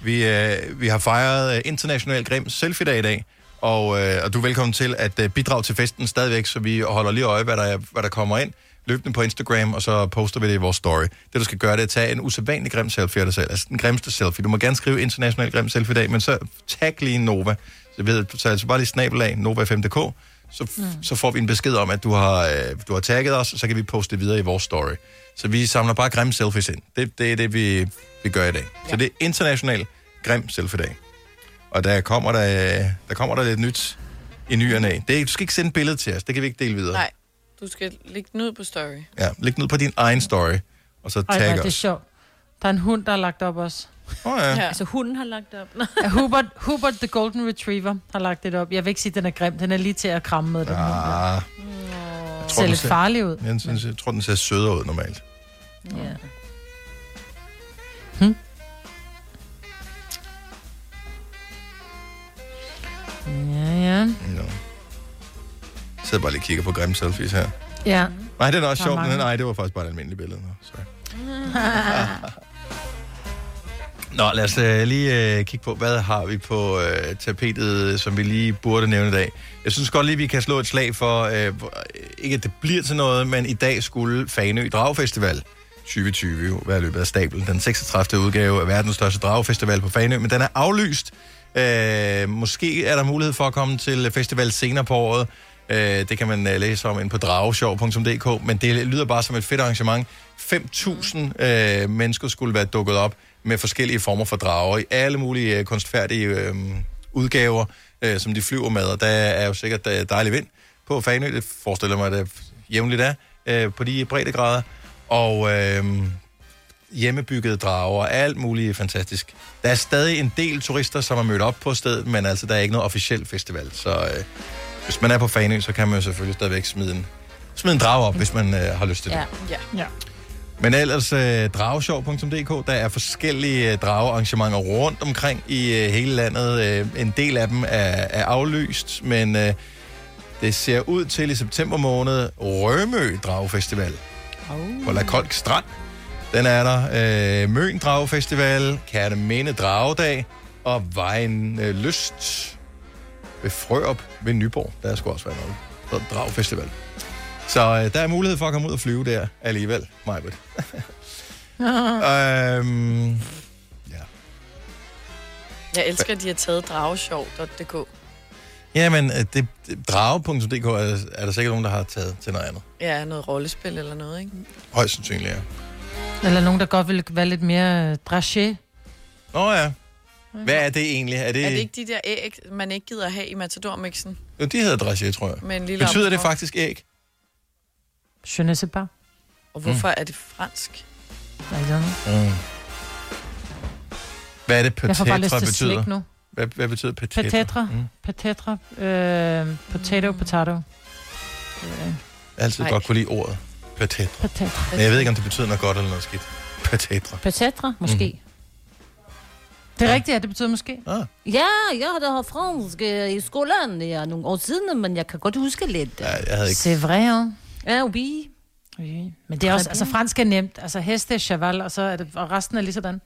Vi, øh, vi har fejret øh, International Grim Selfie-dag i dag, og, øh, og du er velkommen til at øh, bidrage til festen stadigvæk, så vi holder lige øje, hvad der, er- hvad der kommer ind. Løbende på Instagram, og så poster vi det i vores story. Det, du skal gøre, det er at tage en usædvanlig grim selfie af dig selv. Altså den grimmeste selfie. Du må gerne skrive International Grim Selfie i dag, men så tag lige Nova. Så, ved, så altså bare lige snabel af Nova5.dk, så, mm. så får vi en besked om, at du har, øh, du har tagget os, og så kan vi poste det videre i vores story. Så vi samler bare grimme selfies ind. Det, det er det, vi, vi gør i dag. Ja. Så det er international grim selfie-dag. Og der kommer der, der kommer der lidt nyt i ny og næ. Det, du skal ikke sende et billede til os, det kan vi ikke dele videre. Nej, du skal lægge den ud på story. Ja, læg den ud på din egen story, og så tag er det os. sjovt. Der er en hund, der har lagt op også. Åh oh, ja. Ja. Altså, hunden har lagt op. Ja, Hubert, Hubert the Golden Retriever har lagt det op. Jeg vil ikke sige, at den er grim. Den er lige til at kramme med den hund. Ah, Det ser lidt farlig ud. Jeg, synes, jeg tror, den ser sødere ud normalt. Ja. Hm? Ja, ja. No. Jeg sidder bare lige og kigger på grimme selfies her. Ja. Nej, det er også sjovt, men mange. nej, det var faktisk bare et almindeligt billede. Nå, sorry. Nå, lad os øh, lige øh, kigge på, hvad har vi på øh, tapetet, som vi lige burde nævne i dag. Jeg synes godt lige, vi kan slå et slag for, øh, hvor- ikke at det bliver til noget, men i dag skulle Fanø Dragfestival 2020 jo være løbet af stablen. Den 36. udgave af verdens største dragfestival på Fanø, men den er aflyst. Øh, måske er der mulighed for at komme til festival senere på året. Øh, det kan man øh, læse om inde på drageshow.dk, men det lyder bare som et fedt arrangement. 5.000 øh, mennesker skulle være dukket op med forskellige former for drager i alle mulige øh, kunstfærdige øh, udgaver, øh, som de flyver med, og der er jo sikkert øh, dejlig vind på Fanø, det forestiller mig, at det jævnligt er, øh, på de breddegrader, og øh, hjemmebyggede drager og alt muligt fantastisk. Der er stadig en del turister, som er mødt op på stedet, men altså, der er ikke noget officiel festival, så øh, hvis man er på Fanø, så kan man jo selvfølgelig stadigvæk smide en, smide en drage op, hvis man øh, har lyst til det. Ja. ja. ja. Men ellers øh, drageshow.dk, der er forskellige øh, dragearrangementer rundt omkring i øh, hele landet. Øh, en del af dem er, er aflyst, men øh, det ser ud til i september måned Rømø Dragefestival oh. på La Kolk Strand. Den er der. Øh, Møn Dragefestival, Kærteminde Dragedag og Vejen øh, Lyst ved Frøop ved Nyborg. Der skal også være noget. Så Dragefestival. Så øh, der er mulighed for at komme ud og flyve der alligevel, Majbet. øhm, ja. Jeg elsker, at de har taget dragesjov.dk. Ja, men øh, det, det, drage.dk er, er der sikkert nogen, der har taget til noget andet. Ja, noget rollespil eller noget, ikke? Højst sandsynligt, ja. Eller nogen, der godt vil være lidt mere dragé. Nå ja. Hvad er det egentlig? Er det, Er det ikke de der æg, man ikke gider have i Matador-mixen? Jo, de hedder dragé, tror jeg. Med en lille Betyder det faktisk æg? Je ne sais pas. Og hvorfor mm. er det fransk? Nej, det er Mm. Hvad er det, Jeg får bare lyst patetra til betyder? slik nu. Hvad, hvad betyder patetra? Patetra. Mm. Patetra. Øh, potato, potato. Øh, Jeg har altid Nej. godt kunne lide ordet. Patetra. Patetra. Men jeg ved ikke, om det betyder noget godt eller noget skidt. Patetra. Patetra, måske. Mhm. Det er rigtigt, ja, det betyder måske. Ah. Ja, jeg har da haft fransk øh, i skolen ja, nogle år siden, men jeg kan godt huske lidt. Ja, jeg havde ikke... C'est vrai, hein? Ja, oui. oui. Men det er også, altså fransk er nemt. Altså heste, cheval, og, så er det, og resten er lige sådan.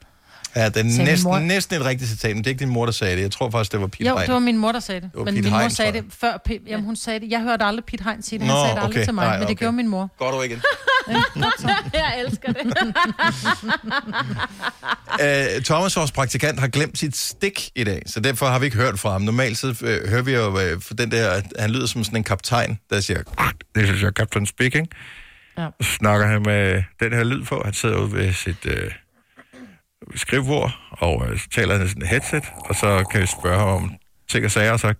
Ja, det er min næsten, mor. næsten et rigtigt citat, men det er ikke din mor, der sagde det. Jeg tror faktisk, det var Pete Jo, Hein. det var min mor, der sagde det. Det var men Piet min mor Hein, sagde tror det før. P- jamen, hun sagde det. Jeg hørte aldrig Pete Hein sige det. Han Nå, sagde det aldrig okay. til mig, Nej, men det okay. gjorde min mor. Går du igen? jeg elsker det. Uh, Thomas, vores praktikant, har glemt sit stik i dag, så derfor har vi ikke hørt fra ham. Normalt så uh, hører vi jo uh, for den der, at han lyder som sådan en kaptajn, der siger, this is your captain speaking. Ja. Så snakker han med den her lyd på. Han sidder ude ved sit uh, skrivebord, og så taler han i sådan et headset, og så kan vi spørge ham om ting og sager, og så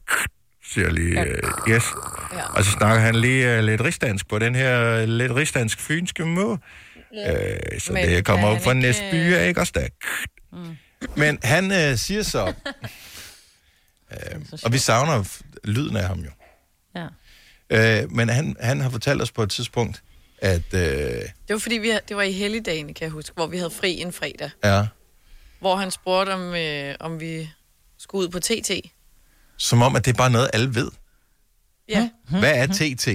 siger lige uh, yes. Ja. Og så snakker han lige uh, lidt rigsdansk på den her uh, lidt rigsdansk fynske måde. Øh, så Men det kommer op fra ikke, næste by, ikke også der? Mm. Men han øh, siger så, øh, og vi savner lyden af ham jo. Ja. Øh, men han, han har fortalt os på et tidspunkt, at øh, Det var fordi, vi, det var i helligdagen, kan jeg huske, hvor vi havde fri en fredag. ja, Hvor han spurgte, om, øh, om vi skulle ud på TT. som om, at det er bare noget, alle ved. Ja, Hvad er TT?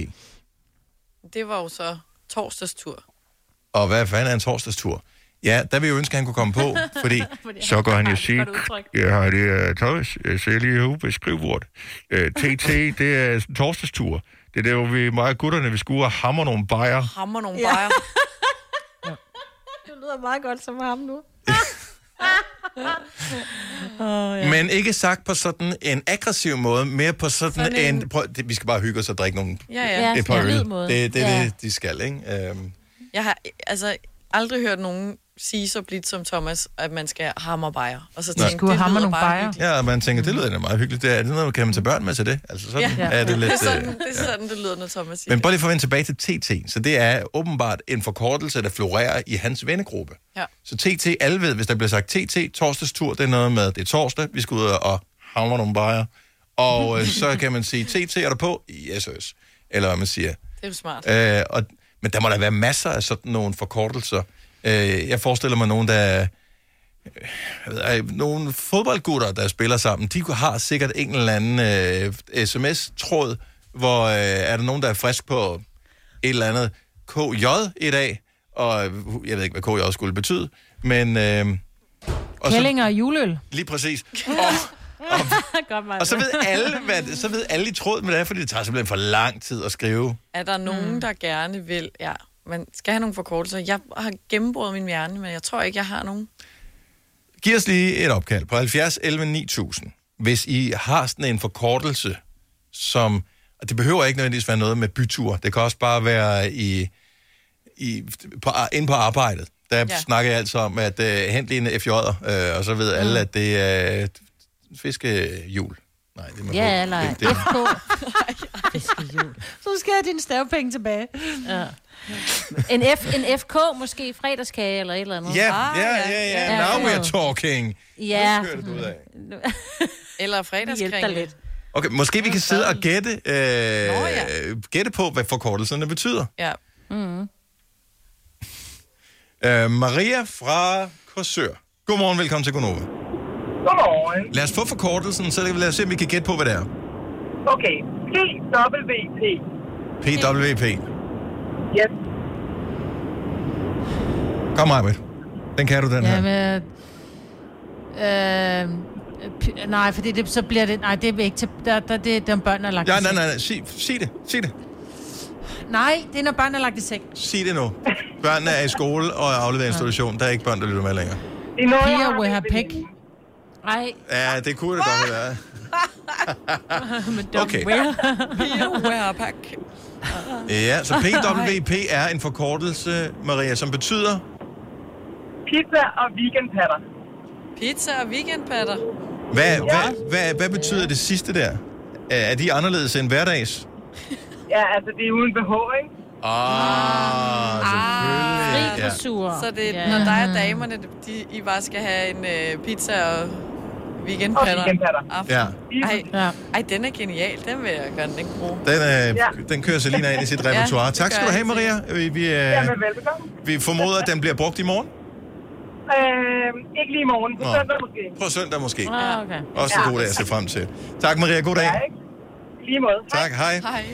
det var jo så torsdagstur. Og hvad fanden er en torsdagstur? Ja, der vil jeg ønske, at han kunne komme på, fordi så går han jo sige, jeg har det uh, Thomas, jeg ser lige herude på skrivebordet. Uh, TT, det er en torsdagstur. Det er der, hvor vi mig og gutterne, vi skulle og hamre nogle bajer. Hammer nogle Ja. bajer. Du lyder meget godt som ham nu. Ja. Men ikke sagt på sådan en aggressiv måde, mere på sådan, Sådan en... en- prøv, det, vi skal bare hygge os og drikke nogle, Ja, ja. et par Ja, øl. lyd måde. Det, det er Ja. det, de skal, ikke? Øhm, Jeg har altså aldrig hørt nogen sige så blidt som Thomas, at man skal hammer bajer. Og så tænke, Skulle det hamre lyder nogle bajer. hyggeligt. ja, og man tænker, det lyder da meget hyggeligt. Det er, det er noget, kan man tage børn med til det? Altså sådan Ja, er det lidt... det, er sådan, øh, det er sådan, det lyder, når Thomas siger Men bare lige for at vende tilbage til TT. Så det er åbenbart en forkortelse, der florerer i hans vennegruppe. Ja. Så TT, alle ved, hvis der bliver sagt TT, torsdagstur, det er noget med, det er torsdag, vi skal ud og havne nogle bajer. Og øh, så kan man sige, TT er der på? Yes, yes. Eller hvad man siger. Det er jo smart. Øh, og, men der må der være masser af sådan nogle forkortelser. Øh, jeg forestiller mig nogen, der... øh, Jeg ved, nogle fodboldgutter, der spiller sammen, de har sikkert en eller anden øh, sms-tråd, hvor øh, er der nogen, der er frisk på et eller andet KJ i dag, og øh, jeg ved ikke, hvad KJ skulle betyde, men... Øh, og så, Kællinger og juleøl. lige præcis. Godt, Maja. Og så ved alle, hvad, så ved alle i tråd med det er, fordi det tager simpelthen for lang tid at skrive. Er der nogen, Mm. der gerne vil... Ja, man skal have nogle forkortelser. Jeg har gennemboret min hjerne, men jeg tror ikke, jeg har nogen. Giv os lige et opkald på 70 11 9000, hvis I har sådan en forkortelse, som... Og det behøver ikke nødvendigvis være noget med bytur. Det kan også bare være i, i, på, inde på arbejdet. Der Ja. snakker jeg altså om, at uh, hent lige en FJ'er, øh, og så ved alle, at det er fiskehjul. Nej, det må Ja, eller det, det, FK. Så skal jeg have dine stavepenge tilbage. Ja. En, F, en FK, måske fredagskage eller et eller andet. Ja, ja, ja, ja. Now we're talking. Ja. Nu kører det ud af. Eller Hjælp dig fredagskringe. lidt. Okay, måske vi kan sidde og gætte, øh, gætte på, hvad forkortelserne betyder. Ja. Mm. Øh, Maria fra Korsør. Godmorgen, velkommen til Gonova. Godmorgen. Lad os få forkortelsen, så lad os se, om vi kan gætte på, hvad det er. Okay, PWP. PWP. Yes. Kom, Majbet. Den kan du, den her. Jamen, øh, p- nej, fordi det, så bliver det... Nej, det er ikke til... Der, der, det er, der børn er lagt Ja, i nej, nej, nej. Sig, sig det. Sig det. Nej, det er, når børn er lagt i seng. Sig det nu. Børnene er i skole og er afleveret institution. Der er ikke børn, der lytter med længere. Det er noget, jeg Piger har will med have pick. Nej. Ja, det kunne det godt være. Okay. Beware-pack. Ja, så PWP er en forkortelse, Maria, som betyder... Pizza og weekendpatter. Pizza og weekendpatter. Hvad, hvad, hvad, hvad betyder det sidste der? Er de anderledes end hverdags? Ja, altså det er uden BH, ikke? Ah, selvfølgelig. Ja. Så det er, Ja. når dig og damerne, de, I bare skal have en øh, pizza og weekendpatter. Og weekendpatter. Aften. Ja. Ej, ja. ej, den er genial. Den vil jeg gerne den bruge. Den, øh, Ja. den kører Selina ind i sit Ja, repertoire. det tak skal du have, jeg. Maria. Vi, vi, øh, Jamen, vi formoder, at den bliver brugt i morgen. Øh, ikke lige i morgen. På Nå. søndag måske. På søndag måske. Ah, okay. Også en god dag at se frem til. Tak, Maria. God dag. Ja, ikke? I Lige måde. Tak, hej. Hej.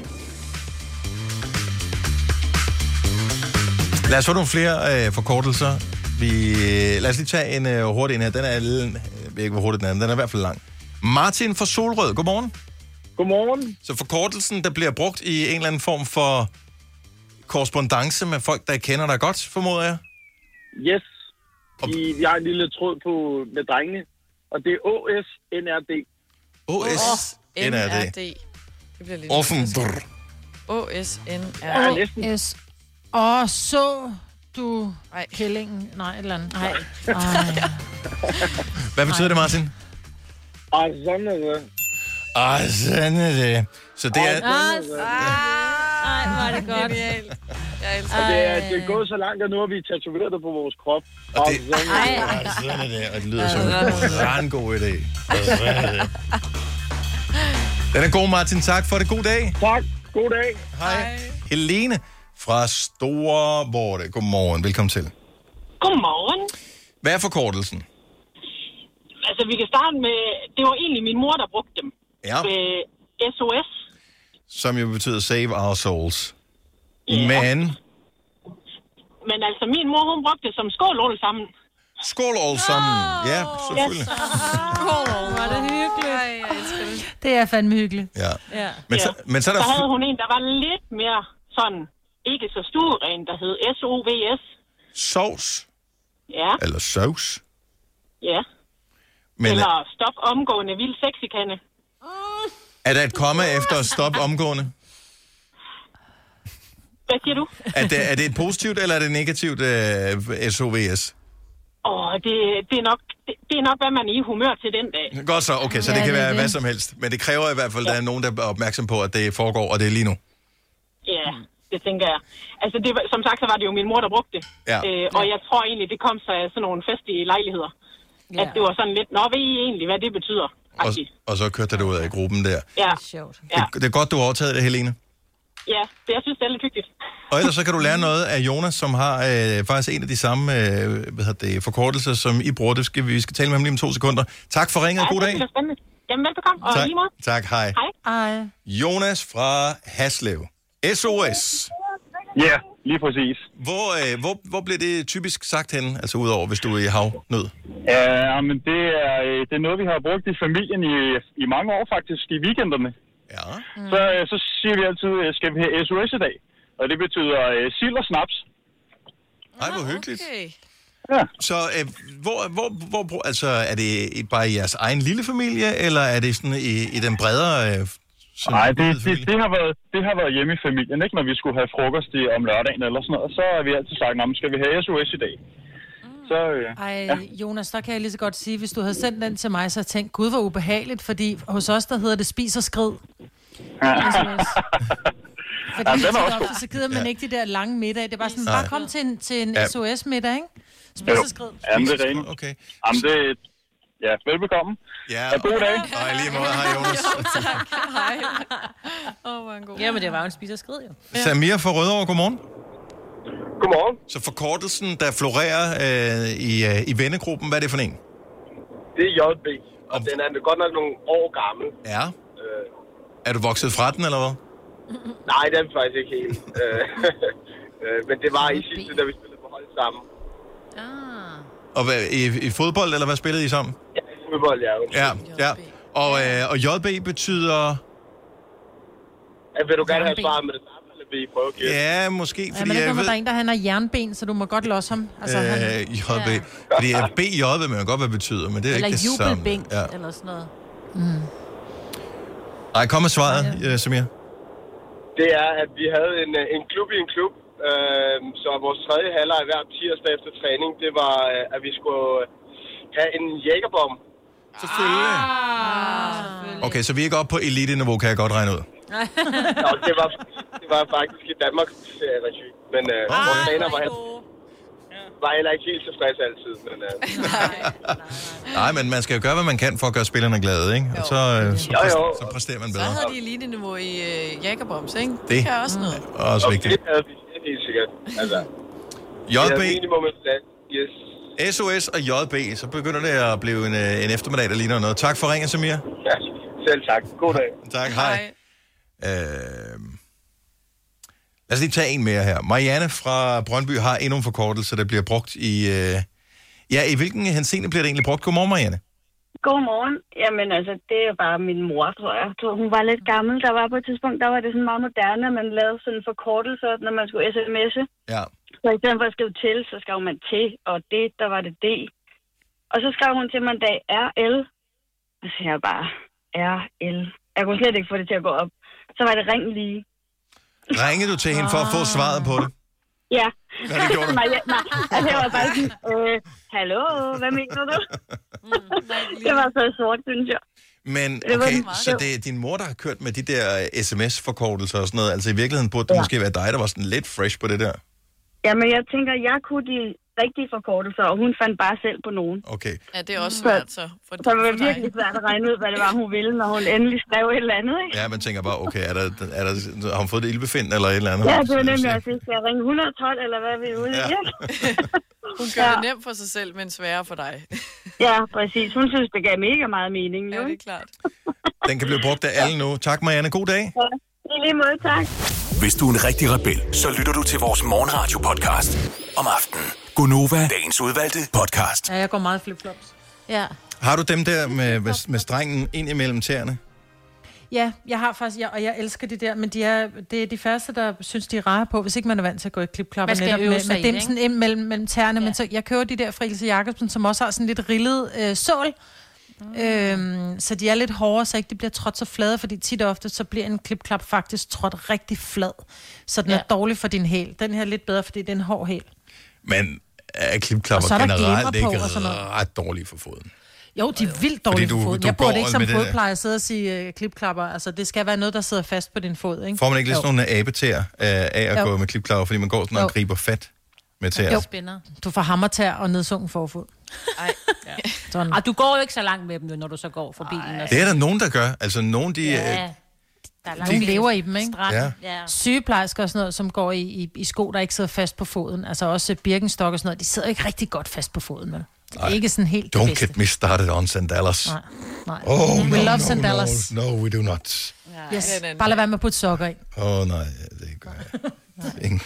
Lad os få nogle flere øh, forkortelser. Vi, øh, lad os lige tage en øh, hurtig en her. Den er, ved ikke, hvor hurtig den er, men den er i hvert fald lang. Martin fra Solrød, godmorgen. Godmorgen. Så forkortelsen, der bliver brugt i en eller anden form for korrespondence med folk, der kender dig godt, formoder jeg. Yes. I, vi har en lille tråd på med drengene, og det er OSNRD. OS NRD. Det bliver lidt... Offen. O-S-N-R. S. Åh, så du kællingen? Nej, et eller andet. Nej. Hvad betyder det, Martin? Og sådan er det. Ah, sådan er det. Så det er... Ah, Ej, hvor er det godt. Genialt. Jeg elsker Og det er, det er gået så langt, at nu har vi tatoveret det på vores krop. Og det, sådan er det. ah, sådan er det. Og det lyder som en god idé. Og sådan er det. Den er god, Martin. Tak for det. God dag. Tak. God dag. Hej. Helene fra Store Vorte. Godmorgen. Velkommen til. Godmorgen. Hvad er forkortelsen? Altså, vi kan starte med... Det var egentlig min mor, der brugte dem. Ja. Ved SOS. Som jo betyder Save Our Souls. Men... Men altså, min mor, hun brugte det som skål alle sammen. Skål alle sammen. Ja, selvfølgelig. Skål. Var det hyggeligt? Ej, det. Det er fandme hyggeligt. Ja. Ja. Men så, men så er der... så havde hun en, der var lidt mere sådan, ikke så stueren, der hed SOVS. Sovs. Ja, Eller sovs. ja. Men Eller stop omgående vild sexikande. er der et komma efter stop omgående? Hvad siger du? Er det, er det et positivt, eller er det negativt uh, SOVS? Åh, det, det, er nok, det, det er nok, hvad man er i humør til den dag. Godt så, okay, så Ja, det kan det være det. hvad som helst. Men det kræver i hvert fald, at der er nogen, der er opmærksom på, at det foregår, og det er lige nu. Ja, det tænker jeg. Altså, det var, som sagt, så var det jo min mor, der brugte det. Ja. Øh, og jeg tror egentlig, det kom sig af sådan nogle festlige lejligheder. Ja. At det var sådan lidt, nå, ved I egentlig, hvad det betyder? Og, og så kørte det ud af gruppen der. Ja. Ja. Det, det er godt, du har overtaget det, Helene. ja, det, jeg synes, det er lidt hyggeligt. Og ellers så kan du lære noget af Jonas, som har øh, faktisk en af de samme øh, hvad hedder det, forkortelser, som I bruger. Det skal, vi skal tale med ham lige om to sekunder. Tak for ringet. God ja, dag. det er spændende. Jamen, velbekomme, og Tak. lige måde. Tak, hej. Hej. Ej. Jonas fra Haslev. SOS. Ja, lige præcis. Hvor, øh, hvor, hvor bliver det typisk sagt hen, altså udover hvis du er i havnød? Ja, men det er, øh, det er noget, vi har brugt i familien i, i mange år faktisk, i weekenderne. Ja. Så, øh, så siger vi altid, øh, skal vi have SOS i dag? Og det betyder øh, sild og snaps. Ej, hvor hyggeligt. Okay. Ja. Så øh, hvor, hvor, hvor, altså, er det bare i jeres egen lille familie, eller er det sådan i, i den bredere... Øh, Nej, det, det, det, har været, det har været hjemme i familien, ikke? Når vi skulle have frokost i, om lørdagen eller sådan noget, så har vi altid sagt, "Nå, men skal vi have SOS i dag? Så, øh, Ej, ja. Jonas, der kan jeg lige så godt sige, hvis du havde sendt den til mig, så havde jeg tænkt, gud, hvor ubehageligt, fordi hos os, der hedder det spis og skrid. Fordi Ja, ja, den er så, også ofte, så gider man Ja. ikke de der lange middag. Det er bare sådan, Nej. bare kom til en, til en Ja. SOS-middag, ikke? Spis og skrid. Jamen, det er rent. Okay. Jamen, det... Ja, velbekomme. Ja, og god dag. Og i lige måde, hej Jonas. tak. Hej. Åh, oh, hvor en god. Jamen, det var jo en spis og skrid, jo. Samir fra Rødovre, godmorgen. Godmorgen. Så forkortelsen, der florerer øh, i, øh, i vennegruppen, hvad er det for en? Det er JB, og den er godt nok nogle år gammel. Ja. Øh, Er du vokset fra den, eller hvad? nej, det er faktisk ikke helt. Øh, øh, Men det var i sidste, da vi spillede på hold sammen. Og hvad, i, i fodbold, eller hvad spillede I sammen? Ja, fodbold, ja. Ja, ja. Og, øh, og JB betyder... Øh, Vil du gerne have svaret med det samme, eller vil I prøve at gætte. Ja, måske, Ja, fordi men det jeg ved... der er en, der han har jernben, så du må godt losse ham. Altså, han, Øh, JB. Fordi at BJ ved man godt, hvad det betyder, men det er Eller ikke det samme. jubelbænk, Ja. eller sådan noget. Mm. Ej, kom med svaret, ja. Samir. Det er, at vi havde en, øh, en klub i en klub, øh, så vores tredje halvleg hver tirsdag efter træning, det var, øh, at vi skulle have en jægerbom. Selvfølgelig. Ah. Okay, så vi er ikke oppe på elite-niveau, kan jeg godt regne ud. Nå, det var, det var faktisk i Danmark regi men øh, vores træner var, var heller ikke helt tilfreds altid. Men, øh, Nej, men man skal jo gøre, hvad man kan for at gøre spillerne glade, ikke? Og så, øh, så, Jo, jo. så præsterer man Så bedre. havde de elite-niveau i øh, Jacobboms, ikke? Det, Det- kan også noget. Også vigtigt. det havde vi helt sikkert. Altså, JB, Det er minimum. Yes. SOS og JB, så begynder det at blive en, øh, en eftermiddag, der ligner noget. Tak for ringen, Samir. Ja, selv tak. God dag. Tak, hej. Øh, lad os lige tage en mere her. Marianne fra Brøndby har endnu en forkortelse, der bliver brugt i... Øh, ja, i hvilken henseende bliver det egentlig brugt? Godmorgen, Marianne. Godmorgen. Jamen altså, det er bare min mor, tror jeg. jeg tror, hun var lidt gammel. Der var på et tidspunkt, der var det sådan meget moderne, at man lavede sådan forkortelser, når man skulle sms'e. Ja. Så i stedet for at skrive til, så skrev man til, og det, der var det D. Og så skrev hun til mig en dag RL. Og så siger jeg bare, RL. Jeg kunne slet ikke få det til at gå op. Så var det ring lige. Ringede du til hende for at få svaret på det? Ja. Ja, det gjorde du. nej, nej. Altså, jeg var bare sådan, øh, hallo, hvad mener du? det var så sort, synes jeg. Men Det okay, meget så det er din mor, der har kørt med de der øh, sms-forkortelser og sådan noget. Altså i virkeligheden burde det Ja. måske være dig, der var sådan lidt fresh på det der. Jamen, jeg tænker, jeg kunne de rigtige forkortelser, og hun fandt bare selv på nogen. Okay. Ja, det er også svært, så. For, Så det var virkelig svært at regne ud, hvad det var, hun ville, når hun endelig skrev et eller andet, ikke? Ja, man tænker bare, okay, er der, er der, har hun fået det ildbefind eller et eller andet? Ja, det var nemlig også, skal jeg ringe 112, eller hvad er vi ude i? Ja. Hun gør Ja. det nemt for sig selv, men sværere for dig. Ja, præcis. Hun synes, det gav mega meget mening, jo. Ja, det er klart. Den kan blive brugt af alle nu. Tak, Marianne. God dag. Ja, i lige måde, tak. Hvis du er en rigtig rebel, så lytter du til vores morgenradio-podcast om aftenen. Gunova, dagens udvalgte podcast. Ja, jeg går meget flip-flops. Ja. Har du dem der med, med, med strengen ind imellem tæerne? Ja, jeg har faktisk, ja, og jeg elsker de der, men de er, det er de første, der synes, de er rare på, hvis ikke man er vant til at gå i klipklapper. Man skal netop øve med, med dem det, sådan ind mellem, mellem tæerne, ja. men så jeg køber de der fra Ilse Jacobsen, som også har sådan lidt rillet øh, sål. Mm. Øhm, så de er lidt hårdere, så ikke de bliver trådt så flade, fordi tit og ofte, så bliver en klipklap faktisk trådt rigtig flad. Så den ja. Er dårlig for din hæl. Den her er lidt bedre, fordi det er en hård hæl. Men er Og klipklapper så er der generelt ikke og sådan noget. ret dårlige for foden? Jo, de er vildt dårlige du- for foden. du Jeg burde ikke som med det der- fodplejer sidde og sige uh, klipklapper. Altså, det skal være noget, der sidder fast på din fod, ikke? Får man ikke lidt sådan nogle abetæer af at Jo. gå med klipklapper, fordi man går sådan og Jo. griber fat med tæer? Jo. Du får hammertær og nedsunken forfod. Ej. Sådan. Og du går jo ikke så langt med dem, når du så går forbi den. Og Det er der nogen, der gør. Altså nogen, de... Ja. Ja. Der er væk. lever i dem, ikke? Strand, Ja. ja. Sygeplejersker og sådan noget, som går i, i, i sko, der ikke sidder fast på foden. Altså også Birkenstock og sådan noget. De sidder ikke rigtig godt fast på foden, vel? Det er ikke sådan helt det Don't get me started on sandals. Nej, nej. Oh, we no, love no, sandals. No, no, we do not. Yes. Bare lad være med at putte sokker i. Åh oh, nej, det gør jeg. Ingen,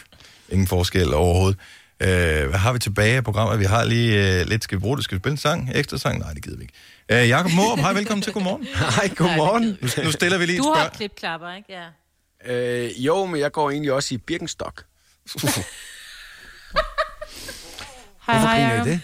ingen forskel overhovedet. Uh, hvad har vi tilbage i programmet? Vi har lige uh, lidt, skal vi bruge det? Skal vi spille en sang? Ekstra sang? Nej, det gider vi ikke. Uh, Jakob Morup, hej, velkommen til Godmorgen. Hej, godmorgen. Nu, nu stiller vi lige et Du har spørgsmål. klipklapper, ikke? Ja. Øh, jo, men jeg går egentlig også i Birkenstock. Hej, Hvorfor hej, griner I det?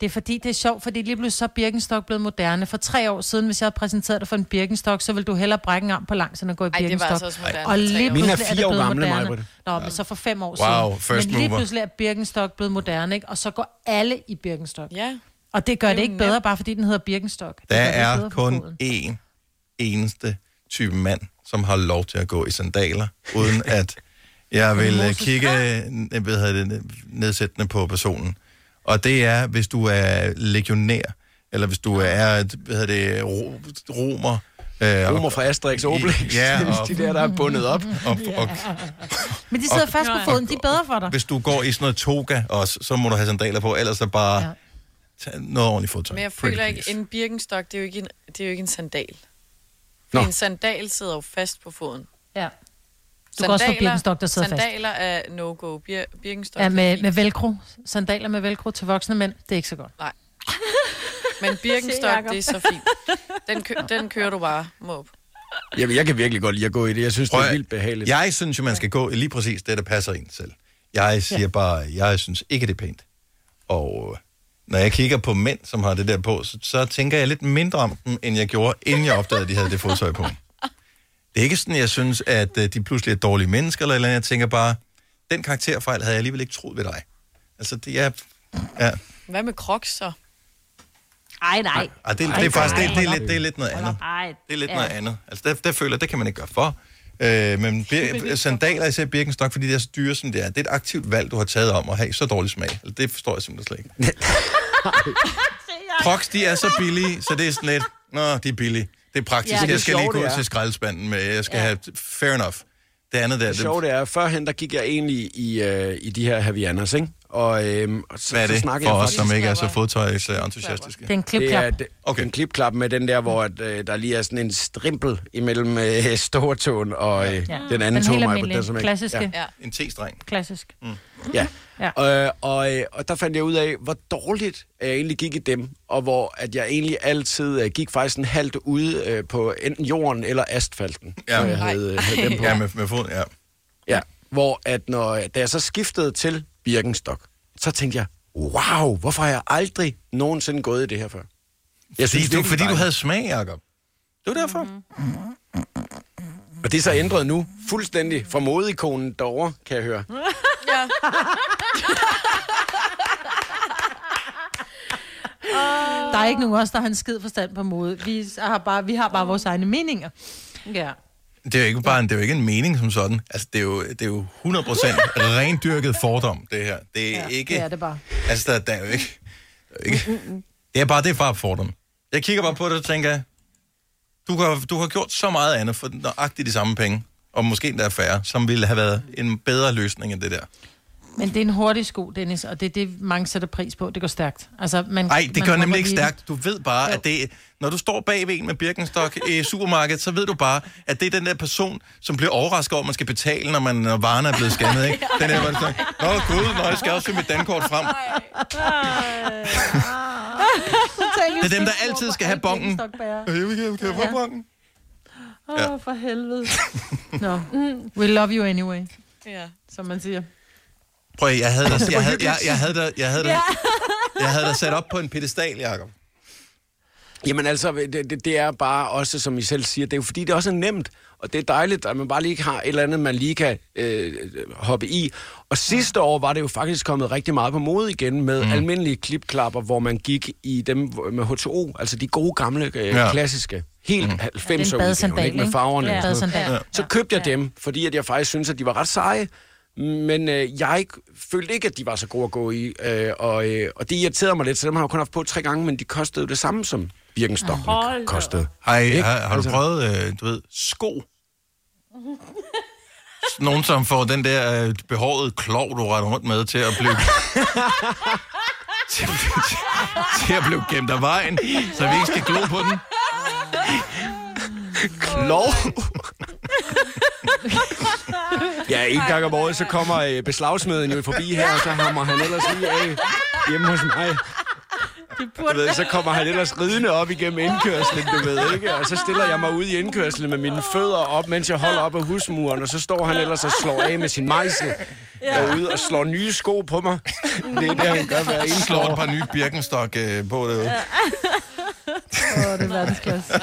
Det er fordi, det er sjovt, fordi lige pludselig så er Birkenstock blevet moderne. For tre år siden, hvis jeg havde præsenteret dig for en Birkenstock, så ville du hellere brække en arm på langs, end at gå i Ej, det var Birkenstock. altså også moderne Og lige Mine er fire år gamle, moderne. Nå, men så for fem år Wow, siden. first men lige mover. pludselig er Birkenstock blevet moderne, ikke? Og så går alle i Birkenstock. Ja. Og det gør Det ikke bedre, nemt. bare fordi den hedder Birkenstock. Det Der er kun én eneste type mand, som har lov til at gå i sandaler, uden at jeg vil øh, kigge øh, hvad hedder det, nedsættende på personen. Og det er, hvis du er legionær, eller hvis du er, hvad hedder det, ro- romer. Øh, Romer fra Asterix og Obelix. Ja, og, de der, der er bundet op. og, og, Men de sidder og- fast på foden, de er bedre for dig. hvis du går i sådan noget toga også, så må du have sandaler på, ellers er bare ja. noget ordentligt fodtøj. Men jeg Pretty føler ikke, please. en Birkenstock, det er jo ikke en, det er jo ikke en sandal. Nå. En sandal sidder jo fast på foden. Ja. Du kan også få Birkenstock, der sidder fast. Sandaler er no-go. Bir- Birkenstock Ja, er med, med velcro. Sandaler med velcro til voksne mænd, det er ikke så godt. Nej. Men Birkenstock, det er så fint. Den, kø- den kører du bare, Måb. Jamen, jeg kan virkelig godt lide at gå i det. Jeg synes, Prøv det er vildt behageligt. Jeg synes jo, man skal gå i lige præcis det, der passer en selv. Jeg siger ja. bare, jeg synes ikke, det er pænt. Og øh, når jeg kigger på mænd, som har det der på, så, så tænker jeg lidt mindre om dem, end jeg gjorde, inden jeg opdagede, at de havde det fodtøj på. Det er ikke sådan, jeg synes, at øh, de pludselig er dårlige mennesker, eller, et eller andet. jeg tænker bare, den karakterfejl havde jeg alligevel ikke troet ved dig. Altså, det er... Ja. Hvad med crocs så? Ej, nej. Og det, Ej, det er faktisk det, det er lidt, det er lidt noget andet. Ej, Det er lidt ja. noget andet. Altså, der, der føler jeg, det kan man ikke gøre for. Øh, men bir- sandaler, især Birkenstock, fordi det er så dyre, som det er, det er et aktivt valg, du har taget om at have så dårlig smag. Altså, det forstår jeg simpelthen slet ikke. Crocs, de er så billige, så det er sådan lidt, nå, de er billige. Det er praktisk. Ja, det er jeg skal lige gå det er. til skraldespanden med, jeg skal ja. have fair enough. Det andet der, Det sjove det er, førhen der gik jeg egentlig i, øh, i de her Havianas, ikke? Og, øhm, og så, Hvad er så det snakkede for jeg os, som ikke er så fodtøjsentusiastiske? Det er en klipklap. Det er det, okay. en klipklap med den der, hvor at, øh, der lige er sådan en strimpel imellem øh, stortåen og øh, Ja. den anden Den tog helt mig på almindelige, den, klassiske. Ja. En T-streng. Klassisk. Mm. Ja. Ja. Øh, og, øh, og der fandt jeg ud af, hvor dårligt jeg egentlig gik i dem, og hvor at jeg egentlig altid øh, gik faktisk en halvt ude øh, på enten jorden eller asfalten, Ja. jeg havde, øh, havde dem på. Ja, med, med fod, ja. Ja, hvor at når, da jeg så skiftede til Birkenstock, så tænkte jeg, wow, hvorfor har jeg aldrig nogensinde gået i det her før? Jeg Fordi, du, virkelig, fordi det er du havde smag, Jacob. Det var derfor. Og det er så ændret nu, fuldstændig fra modeikonen derovre, kan jeg høre. Ja. Der er ikke nogen af os, der har en skid forstand på mode. Vi har bare, vi har bare vores egne meninger. Ja. Det er jo ikke bare en, det er jo ikke en mening som sådan. Altså, det er jo, det er jo 100% rendyrket fordom, det her. Det er ja, ikke... Det er det bare. Altså, der, der er jo ikke... Der er jo ikke det er bare, det er bare fordom. Jeg kigger bare på det og tænker, du har, du har gjort så meget andet for nøjagtigt de samme penge, og måske endda færre, som ville have været en bedre løsning end det der. Men det er en hurtig sko, Dennis, og det er det, mange sætter pris på. Det går stærkt. Altså, man, Nej, det man gør nemlig ikke stærkt. Du ved bare, at det, når du står bagved en med Birkenstock i supermarkedet, så ved du bare, at det er den der person, som bliver overrasket over, at man skal betale, når, man, når varerne er blevet scannet. Ikke? Den der, hvor det Nå gud, når jeg skal også finde mit dankort frem. Det er dem, der altid skal have bongen. Jeg vil gerne kan jeg få bongen. Åh, oh, for helvede. Nå, we love you anyway, Ja. som man siger. Prøv at, jeg havde dig, jeg havde, jeg, jeg havde dig, jeg havde dig, jeg havde dig sat op på en pedestal, Jacob. Jamen altså, det, det, det er bare også, som I selv siger, det er jo fordi, det også er nemt, og det er dejligt, at man bare lige har et eller andet, man lige kan øh, hoppe i. Og sidste år var det jo faktisk kommet rigtig meget på mode igen med mm. almindelige klipklapper, hvor man gik i dem med H2O, altså de gode gamle, øh, Ja. klassiske, helt mm. 90'er Ja, det en badesandal, ikke med farverne. Ja, og sådan noget. badesandal. Ja. Så købte jeg dem, fordi at jeg faktisk synes, at de var ret seje. Men øh, jeg følte ikke, at de var så gode at gå i, øh, og, øh, og det irriterede mig lidt, så dem har jeg kun haft på tre gange, men de kostede jo det samme som Birkenstock kostede. Har, I, Ikke? har, har du Altså- prøvet, øh, du ved, sko? Nogen, som får den der øh, behårede klov, du retter rundt med, til at blive... til, til, til at blive gemt af vejen, så vi ikke skal glo på den. Klov? ja, en gang om året, så kommer øh, beslagsmeden jo forbi her, og så hammer han ellers lige af hjemme hos mig. Du ved, så kommer han ellers ridende op igennem indkørslen, du ved, ikke? Og så stiller jeg mig ud i indkørslen med mine fødder op, mens jeg holder op af husmuren, og så står han ellers og slår af med sin mejsel derude og slår nye sko på mig. Det er det, han gør hver eneste Slår et par nye Birkenstock øh, på det. Åh, oh, det er verdensklasse.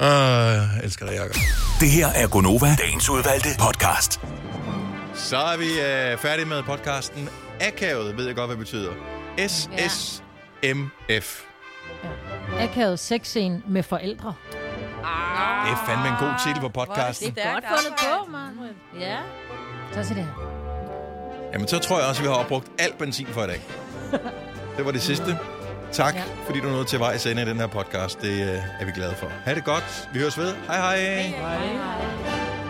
Åh, jeg elsker dig, Jacob. Det her er Gonova, dagens udvalgte podcast. Så er vi øh, færdige med podcasten. Akavet ved jeg godt, hvad det betyder. SSMF. Akavet sexscene med forældre. Det er fandme en god titel på podcasten. Det er godt fundet på, man. Ja. Så sig det her. Jamen, så tror jeg også, at vi har opbrugt al benzin for i dag. Det var det sidste. Tak, ja. fordi du nåede til vejs ende i den her podcast. Det øh, er vi glade for. Ha' det godt. Vi høres ved. Hej hej. hej. Hej.